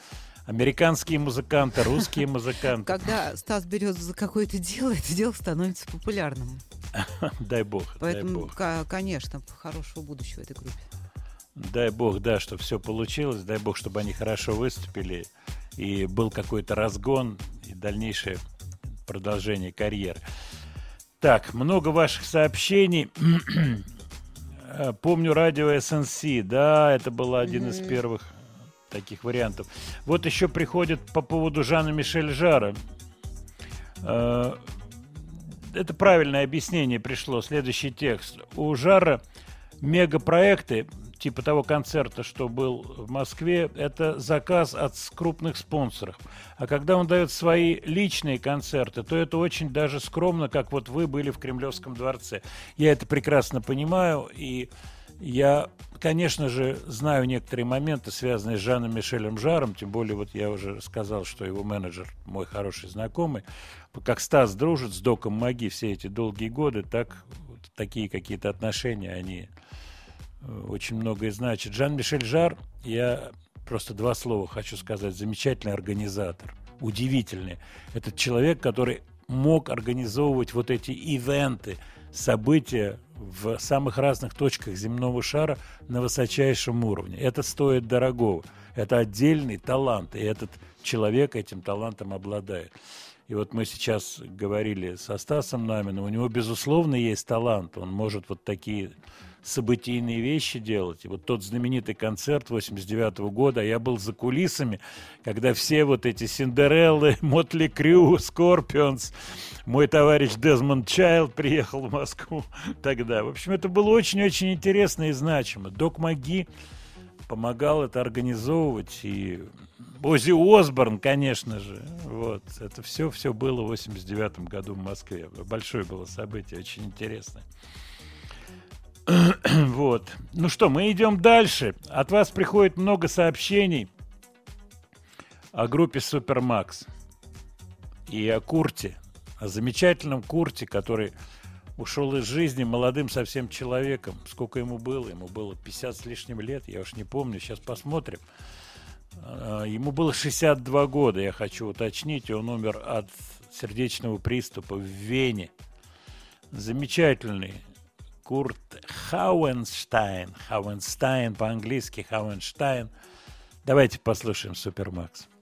Американские музыканты, русские музыканты. Когда Стас берет за какое-то дело, это дело становится популярным. Дай бог, дай Поэтому, бог. ка- конечно, хорошего будущего этой группе. Дай бог, да, чтобы все получилось. Дай бог, чтобы они хорошо выступили. И был какой-то разгон и дальнейшее продолжение карьеры. Так, много ваших сообщений. Э, Помню радио SNC. Да, это был один из Мгм. первых таких вариантов. Вот еще приходит по поводу Жана Мишель Жара. Э, Это правильное объяснение пришло. Следующий текст. У Жара мегапроекты, типа того концерта, что был в Москве, это заказ от крупных спонсоров. А когда он дает свои личные концерты, то это очень даже скромно, как вот вы были в Кремлевском дворце. Я это прекрасно понимаю, и я, конечно же, знаю некоторые моменты, связанные с Жаном Мишелем Жаром, тем более вот я уже сказал, что его менеджер мой хороший знакомый. Как Стас дружит с Доком Маги все эти долгие годы, так такие какие-то отношения, они очень многое значат. Жан-Мишель Жар, я просто два слова хочу сказать, замечательный организатор, удивительный. Этот человек, который мог организовывать вот эти ивенты, события в самых разных точках земного шара на высочайшем уровне. Это стоит дорогого. Это отдельный талант, и этот человек этим талантом обладает. И вот мы сейчас говорили со Стасом Наминым, у него, безусловно, есть талант. Он может вот такие событийные вещи делать. И вот тот знаменитый концерт 89 года, а я был за кулисами, когда все вот эти Синдереллы, Mötley Crüe, Скорпионс, мой товарищ Дезмонд Чайлд приехал в Москву тогда. В общем, это было очень-очень интересно и значимо. Док Маги помогал это организовывать, и Ози Осборн, конечно же. Вот. Это все, все было в 89 году в Москве. Большое было событие, очень интересное. Вот. Ну что, мы идем дальше. От вас приходит много сообщений о группе Супермакс и о Курте, о замечательном Курте, который ушел из жизни молодым совсем человеком. Сколько ему было? Ему было 50 с лишним лет, я уж не помню, сейчас посмотрим. А, Ему было 62 года, я хочу уточнить, и он умер от сердечного приступа в Вене. Замечательный Курт Хауенштайн. Хауенштайн по-английски, Хауенштайн. Давайте послушаем Супермакс. Rastaman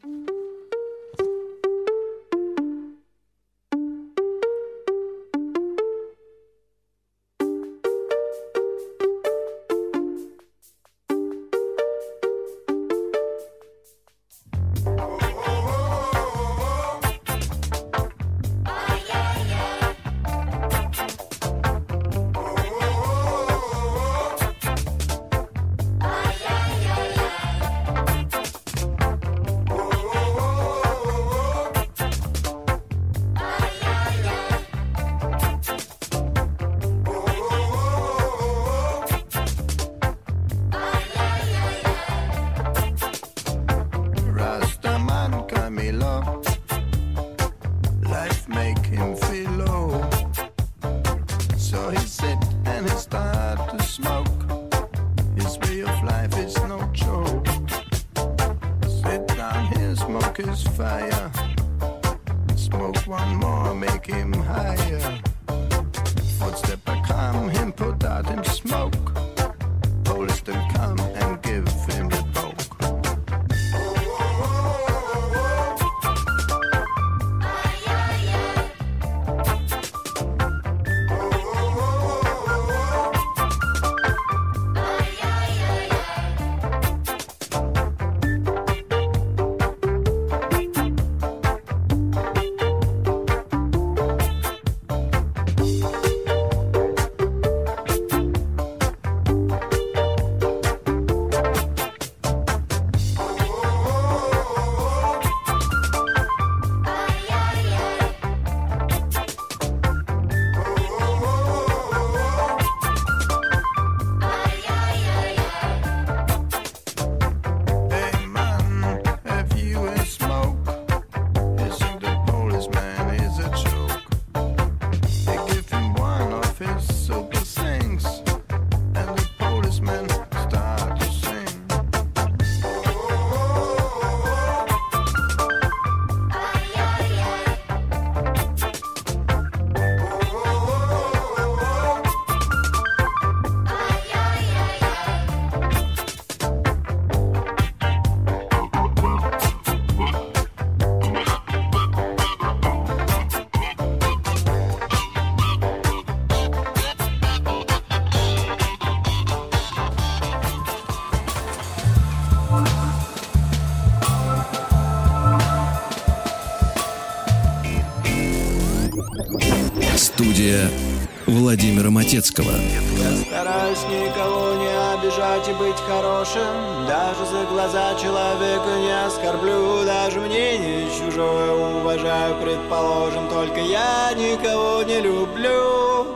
Матецкого. Я стараюсь никого не обижать и быть хорошим. Даже за глаза человека не оскорблю. Даже мнение чужое уважаю, предположим Только я никого не люблю.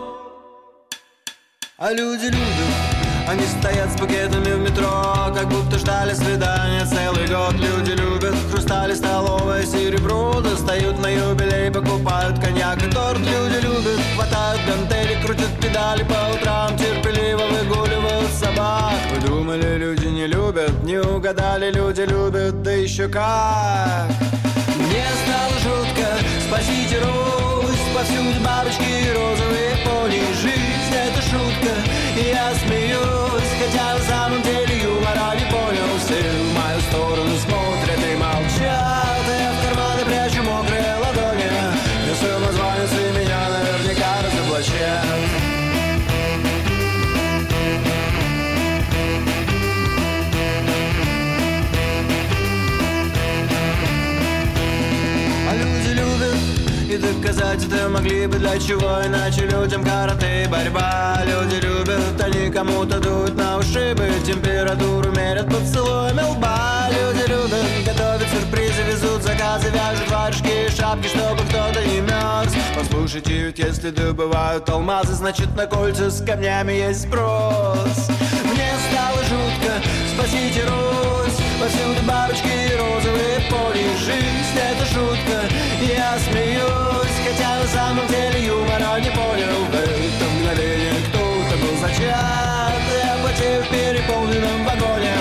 А люди любят. Они стоят с букетами в метро, как будто ждали свидания целый год. Люди любят хрустали, столовое серебро, достают на юбилей, покупают коньяк педали по утрам, терпеливо выгуливают собак. Вы думали, люди не любят, не угадали, люди любят, да еще как. Мне стало жутко, спасите Русь, повсюду бабочки и розовые пони. Жизнь это шутка, и я смеюсь, хотя на самом деле юмора не понял. Все в мою сторону смотрят доказать это могли бы для чего. Иначе людям карате и борьба. Люди любят, они кому-то дуют на ушибы. Температуру мерят поцелуями лба. Люди любят, готовят сюрпризы Везут заказы, вяжут варежки и шапки Чтобы кто-то не мерз. Послушайте, ведь если добывают алмазы Значит на кольца с камнями есть спрос. Мне стало жутко, спасите Русь Повсюду бабочки розовые поли Жизнь это шутка, я смеюсь Хотя на самом деле юмора не понял. В это мгновение кто-то был зачат Я потею в переполненном вагоне.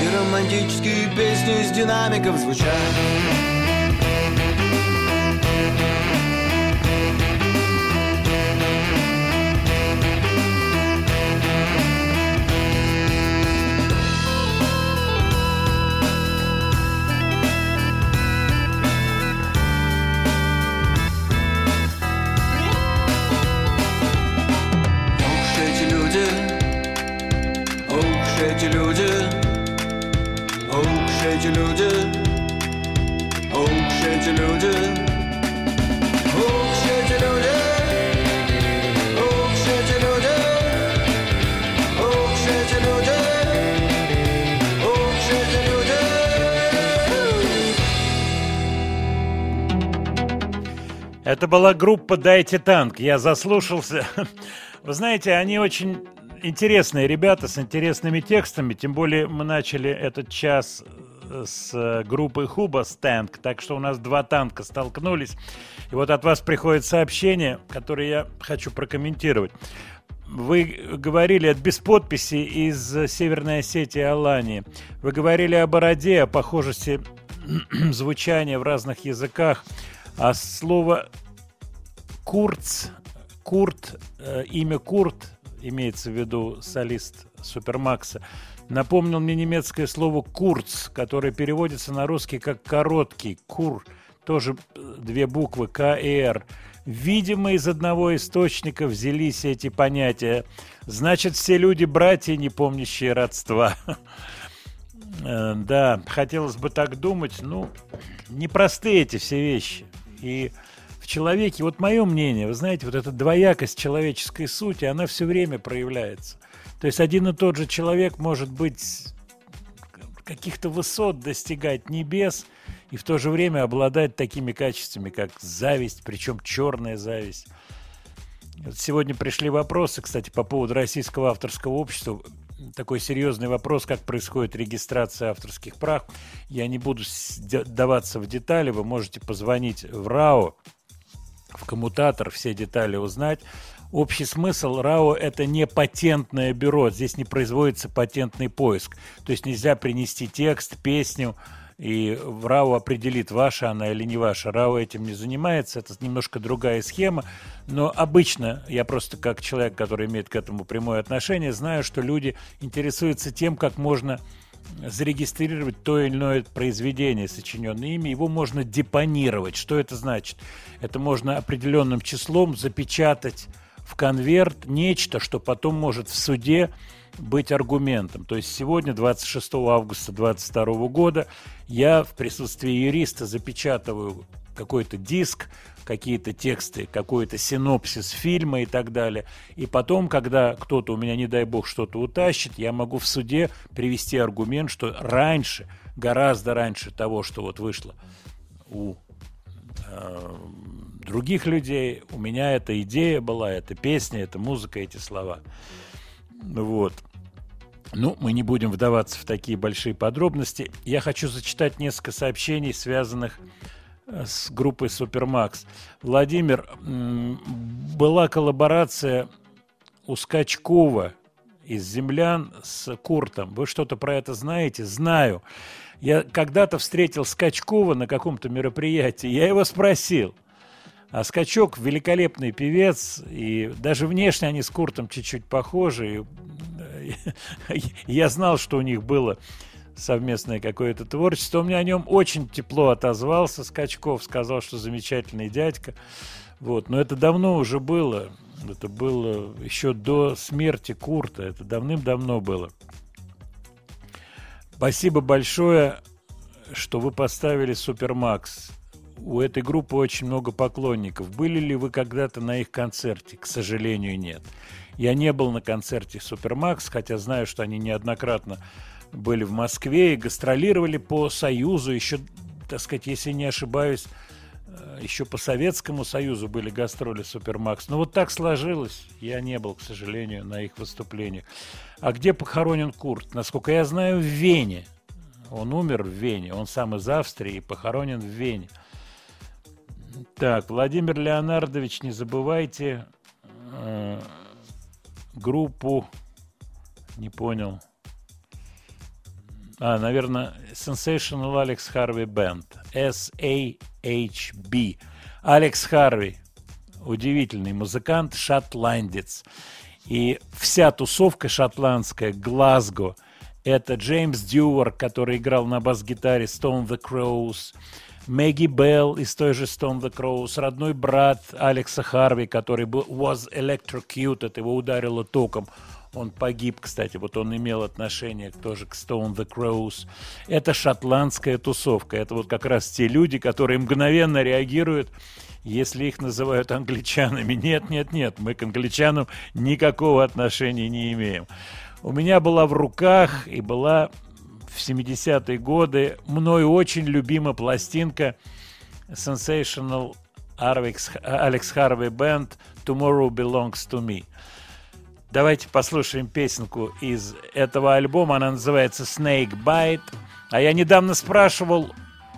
И романтические песни из динамиков звучат эти люди, уж эти люди, уж эти люди. Это была группа «Дайте танк». Я заслушался. Вы знаете, они очень интересные ребята с интересными текстами. Тем более мы начали этот час э, с э, группой Хуба с так что у нас два танка столкнулись. И вот от вас приходит сообщение, которое я хочу прокомментировать. Вы говорили от без подписи из э, Северной Осетии Алании. Вы говорили о бороде, о похожести звучания в разных языках. А слово Курц, Курт, имя Курт, имеется в виду солист Супермакса, напомнил мне немецкое слово «курц», которое переводится на русский как «короткий», «кур», тоже э, две буквы «К» и «Р». Видимо, из одного источника взялись эти понятия. Значит, все люди братья, не помнящие родства. Э, Да, хотелось бы так думать. Ну, непростые эти все вещи. И человеке, вот мое мнение, вы знаете, вот эта двоякость человеческой сути, она все время проявляется. То есть один и тот же человек может быть каких-то высот достигать небес и в то же время обладать такими качествами, как зависть, причем черная зависть. Сегодня пришли вопросы, кстати, по поводу российского авторского общества. Такой серьезный вопрос, как происходит регистрация авторских прав. Я не буду даваться в детали. Вы можете позвонить в РАО, в коммутатор, все детали узнать. Общий смысл РАО – это не патентное бюро, здесь не производится патентный поиск. То есть нельзя принести текст, песню, и РАО определит, ваша она или не ваша. РАО этим не занимается, это немножко другая схема. Но обычно, я просто как человек, который имеет к этому прямое отношение, знаю, что люди интересуются тем, как можно зарегистрировать то или иное произведение, сочиненное ими, его можно депонировать. Что это значит? Это можно определенным числом запечатать в конверт нечто, что потом может в суде быть аргументом. То есть сегодня, 26 августа 2022 года, я в присутствии юриста запечатываю какой-то диск, какие-то тексты, какой-то синопсис фильма и так далее. И потом, когда кто-то у меня, не дай бог, что-то утащит, я могу в суде привести аргумент, что раньше, гораздо раньше того, что вот вышло у э, других людей, у меня эта идея была, эта песня, эта музыка, эти слова. Вот. Ну, мы не будем вдаваться в такие большие подробности. Я хочу зачитать несколько сообщений, связанных э, с группой Супермакс. Владимир, была коллаборация у Скачкова из «Землян» с Куртом. Вы что-то про это знаете? Знаю. Я когда-то встретил Скачкова на каком-то мероприятии. Я его спросил. А Скачок великолепный певец, и даже внешне они с Куртом чуть-чуть похожи. И, э, Я знал, что у них было совместное какое-то творчество. Он мне о нем очень тепло отозвался, Скачков, сказал, что замечательный дядька. Вот. Но это давно уже было. Это было еще до смерти Курта. Это давным-давно было. Спасибо большое, что вы поставили Супермакс. У этой группы очень много поклонников. Были ли вы когда-то на их концерте? К сожалению, нет. Я не был на концерте Супермакс, хотя знаю, что они неоднократно были в Москве и гастролировали по Союзу. Еще, так сказать, если не ошибаюсь, э, еще по Советскому Союзу были гастроли Супермакс. Но вот так сложилось. Я не был, к сожалению, на их выступлениях. А где похоронен Курт? Насколько я знаю, в Вене. Он умер в Вене. Он сам из Австрии и похоронен в Вене. Так, Владимир Леонардович, не забывайте э, группу, не понял. А, наверное, Sensational Alex Harvey Band. S-A-H-B. Алекс Харви. Удивительный музыкант, шотландец. И вся тусовка шотландская, Глазго, это Джеймс Дьюар, который играл на бас-гитаре Stone the Crows, Мэгги Белл из той же Stone the Crows, родной брат Алекса Харви, который был was electrocuted, его ударило током. Он погиб, кстати, вот он имел отношение тоже к Stone the Crows. Это шотландская тусовка. Это вот как раз те люди, которые мгновенно реагируют, если их называют англичанами. Нет, нет, нет, мы к англичанам никакого отношения не имеем. У меня была в руках и была в 70-е годы мной очень любима пластинка Sensational Alex, Harvey Band Tomorrow Belongs to Me. Давайте послушаем песенку из этого альбома. Она называется Snake Bite. А я недавно спрашивал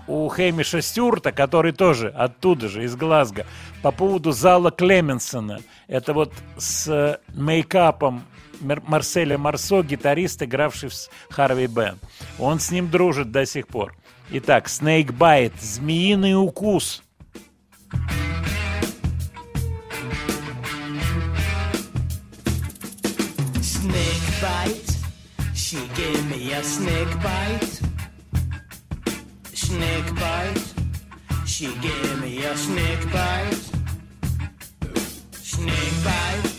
у Хэмиша Стюарта, который тоже оттуда же, из Глазго, по поводу зала Клеменсона. Это вот с мейкапом Мер- Марселя Марсо, гитарист, игравший в Харви Бен. Он с ним дружит до сих пор. Итак, Snake Bite, змеиный укус. She gave me a snake bite. Snake bite. She gave me a snake bite. Snake bite.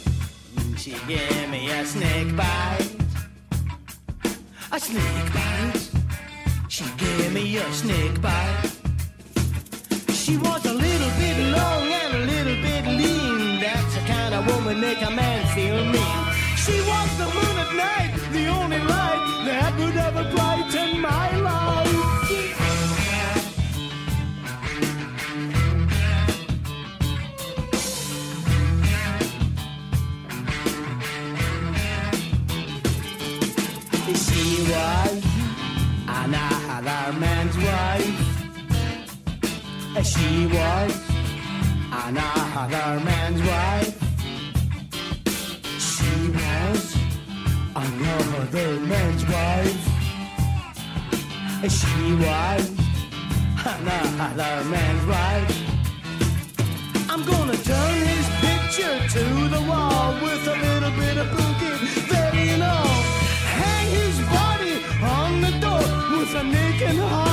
She gave me a snake bite. A snake bite. She gave me a snake bite. She was a little bit long and a little bit lean. That's the kind of woman make a man feel mean. She was the moon at night, the only light that would ever brighten my life. She was another man's wife. She was another man's wife. Another man's wife. She was another man's wife. I'm gonna turn his picture to the wall with a little bit of boogie, there you know. Hang his body on the door with a naked heart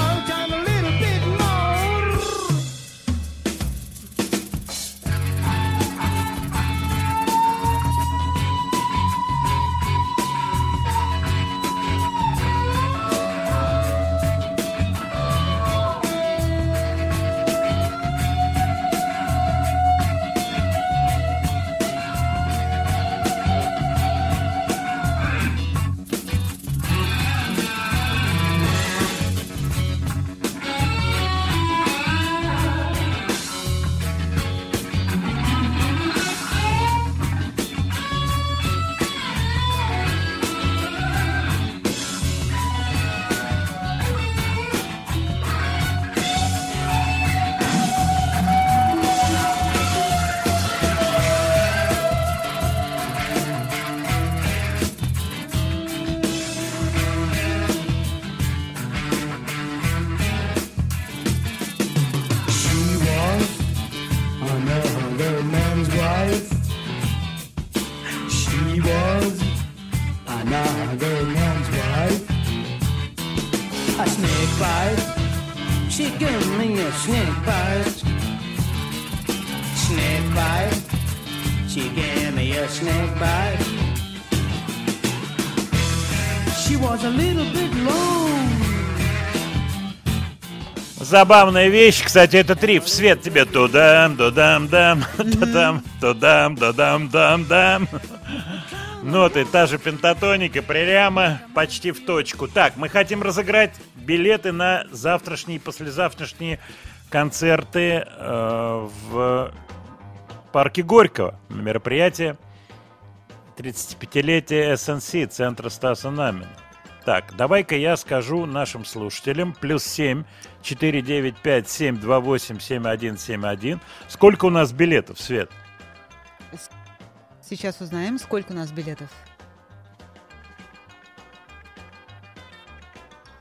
Забавная вещь, кстати, этот риф. Свет тебе тудам, тудам, дам, тудам, тудам, тудам, дам, дам. Ноты, та же пентатоника, прямо почти в точку. Так, мы хотим разыграть билеты на завтрашние и послезавтрашние концерты э, в парке Горького мероприятие 35-летие СНС, Центра Стаса Намина. Так, давай-ка я скажу нашим слушателям. Плюс 7 495 728 7171. Сколько у нас билетов, Свет? Сейчас узнаем, сколько у нас билетов.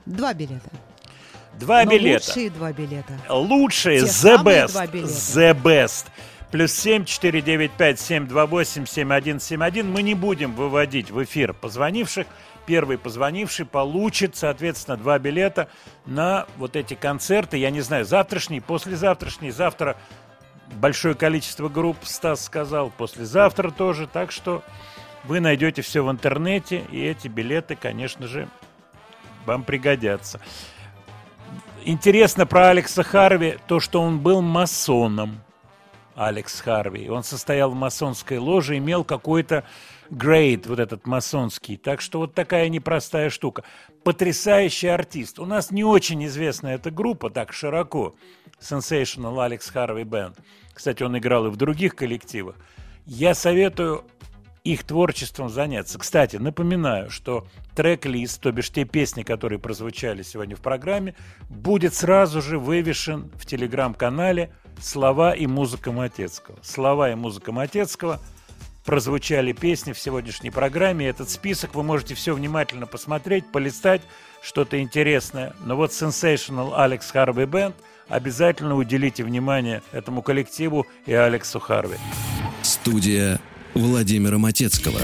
Два билета. Два Но билета. Лучшие два билета. Лучшие, Те the best, два билета. the best. Плюс 7 495 728 7171. Мы не будем выводить в эфир позвонивших. Первый позвонивший получит, соответственно, два билета на вот эти концерты. Я не знаю, завтрашний, послезавтрашний. Завтра большое количество групп, Стас сказал, послезавтра тоже. Так что вы найдете все в интернете, и эти билеты, конечно же, вам пригодятся. Интересно про Алекса Харви то, что он был масоном. Алекс Харви. Он состоял в масонской ложе, имел какой-то грейд, вот этот масонский. Так что вот такая непростая штука. Потрясающий артист. У нас не очень известна эта группа так широко. Sensational Alex Harvey Band. Кстати, он играл и в других коллективах. Я советую их творчеством заняться. Кстати, напоминаю, что трек-лист, то бишь те песни, которые прозвучали сегодня в программе, будет сразу же вывешен в телеграм-канале «Слова и музыка Матецкого». «Слова и музыка Матецкого» прозвучали песни в сегодняшней программе. Этот список вы можете все внимательно посмотреть, полистать, что-то интересное. Но вот Sensational Alex Harvey Band обязательно уделите внимание этому коллективу и Алексу Харви. Студия Владимира Матецкого.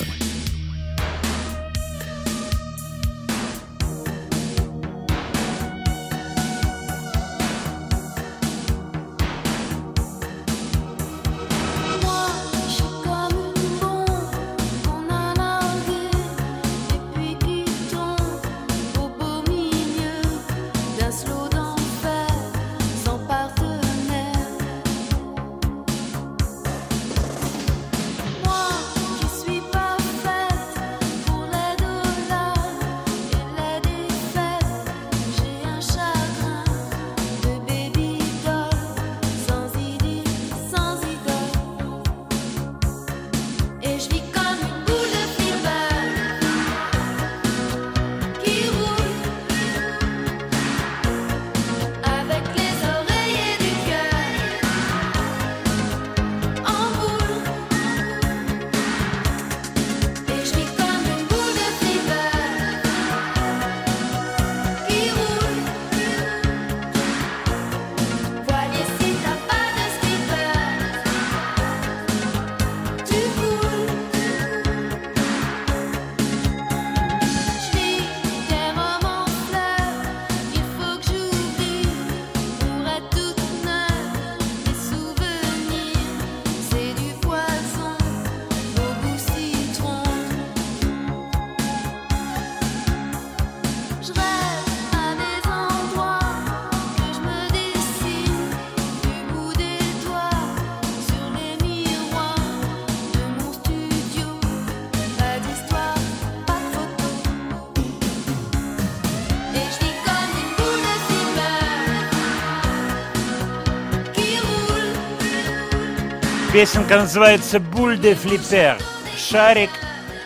Песенка называется «Буль де флиппер». Шарик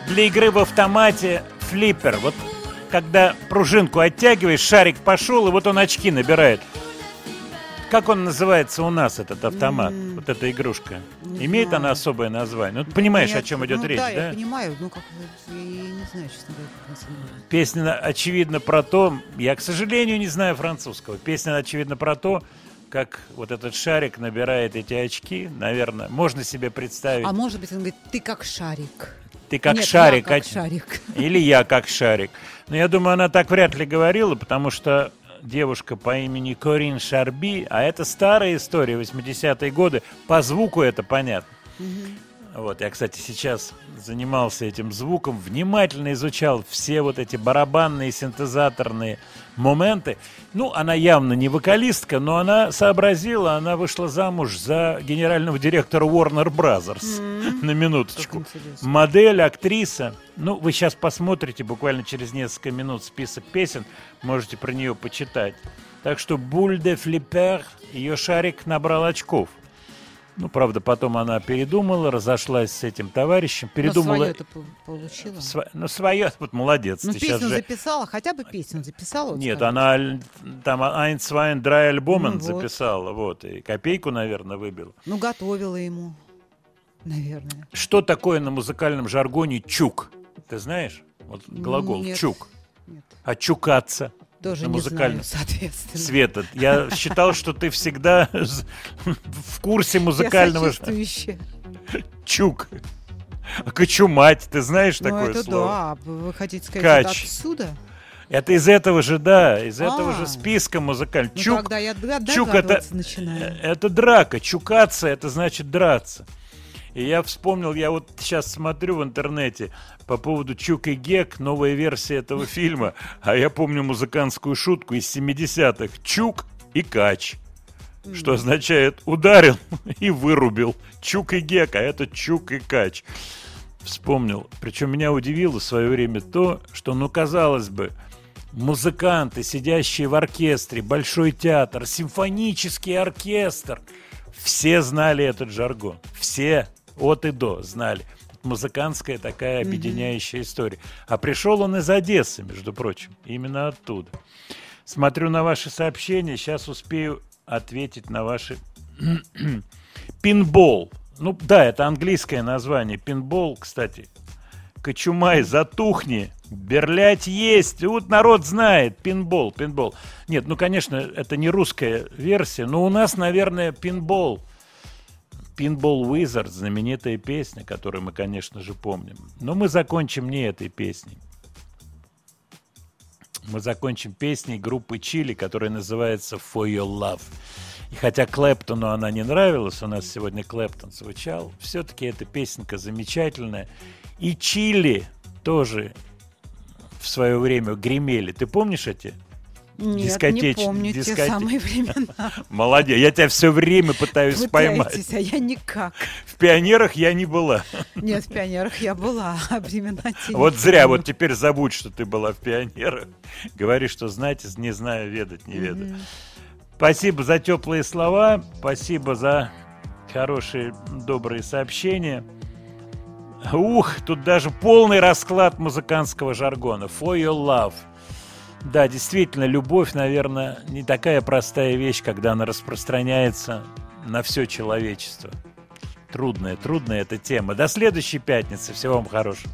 для игры в автомате флиппер. Вот когда пружинку оттягиваешь, шарик пошел, и вот он очки набирает. Как он называется у нас, этот автомат, вот эта игрушка? Не Имеет знаю. она особое название? Ну, ты понимаешь, Нет, о чем идет ну речь, да? да? я понимаю, ну как, я не знаю, честно говоря. Песня, очевидно, про то... Я, к сожалению, не знаю французского. Песня, очевидно, про то, как вот этот шарик набирает эти очки. Наверное, можно себе представить. А может быть, он говорит, ты как шарик. Ты как Нет, шарик. я как а- шарик. Или я как шарик. Но я думаю, она так вряд ли говорила, потому что девушка по имени Корин Шарби, а это старая история, 80-е годы, по звуку это понятно. Вот, я, кстати, сейчас занимался этим звуком, внимательно изучал все вот эти барабанные, синтезаторные моменты. Ну, она явно не вокалистка, но она сообразила, она вышла замуж за генерального директора Warner Brothers. На минуточку. Модель, актриса. Ну, вы сейчас посмотрите буквально через несколько минут список песен, можете про нее почитать. Так что Буль де Флиппер, ее шарик набрал очков. Ну, правда, потом она передумала, разошлась с этим товарищем, передумала. Но это получила. Сва- Ну, свое, вот молодец. Ну, песню же- записала, хотя бы песню записала. вот Нет, скажи. она там Ein, zwei, drei альбома Ну вот. записала, вот, и копейку, наверное, выбила. Ну, готовила ему, наверное. Что такое на музыкальном жаргоне чук? Ты знаешь? Вот глагол Нет. чук. А чукаться? Тоже на не музыкальном. знаю, соответственно. Света, я считал, что ты всегда в курсе музыкального чук. А кочумать, ты знаешь Ну, такое это слово? да. Вы хотите сказать, это Кач. отсюда? Это из этого же, да, из этого А. же списка музыкального. Ну, Чук, тогда я чук это, начинаю. это драка, чукаться это значит драться. И я вспомнил, я вот сейчас смотрю в интернете по поводу Чук и Гек, новая версия этого фильма, а я помню музыкантскую шутку из 70-х. Чук и Кач. Что означает ударил и вырубил. Чук и Гек, а это Чук и Кач. Вспомнил. Причем меня удивило в свое время то, что, ну, казалось бы, музыканты, сидящие в оркестре, большой театр, симфонический оркестр, все знали этот жаргон. Все от и до знали. Музыкантская такая объединяющая история. А пришел он из Одессы, между прочим. Именно оттуда. Смотрю на ваши сообщения, сейчас успею ответить на ваши... Пинбол. Ну да, это английское название. Пинбол, кстати. Кочумай, затухни. Берлять есть. Вот народ знает. Пинбол, пинбол. Нет, ну, конечно, это не русская версия, но у нас, наверное, пинбол. Pinball Wizard, знаменитая песня, которую мы, конечно же, помним. Но мы закончим не этой песней. Мы закончим песней группы Чили, которая называется For Your Love. И хотя Клэптону она не нравилась, у нас сегодня Клэптон звучал, все-таки эта песенка замечательная. И Чили тоже в свое время гремели. Ты помнишь эти? Нет, не дискотеч- помню те дискоте- самые времена. Молодец, я тебя все время пытаюсь поймать. Пытаетесь, а я никак. В пионерах я не была. Нет, в пионерах я была, а времена те не Вот зря, вот теперь забудь, что ты была в пионерах. Говори, что знать, не знаю, ведать, не. Мгм. Спасибо за теплые слова, спасибо за хорошие, добрые сообщения. Ух, тут даже полный расклад музыкантского жаргона. For your love. Да, действительно, любовь, наверное, не такая простая вещь, когда она распространяется на все человечество. Трудная, трудная эта тема. До следующей пятницы. Всего вам хорошего.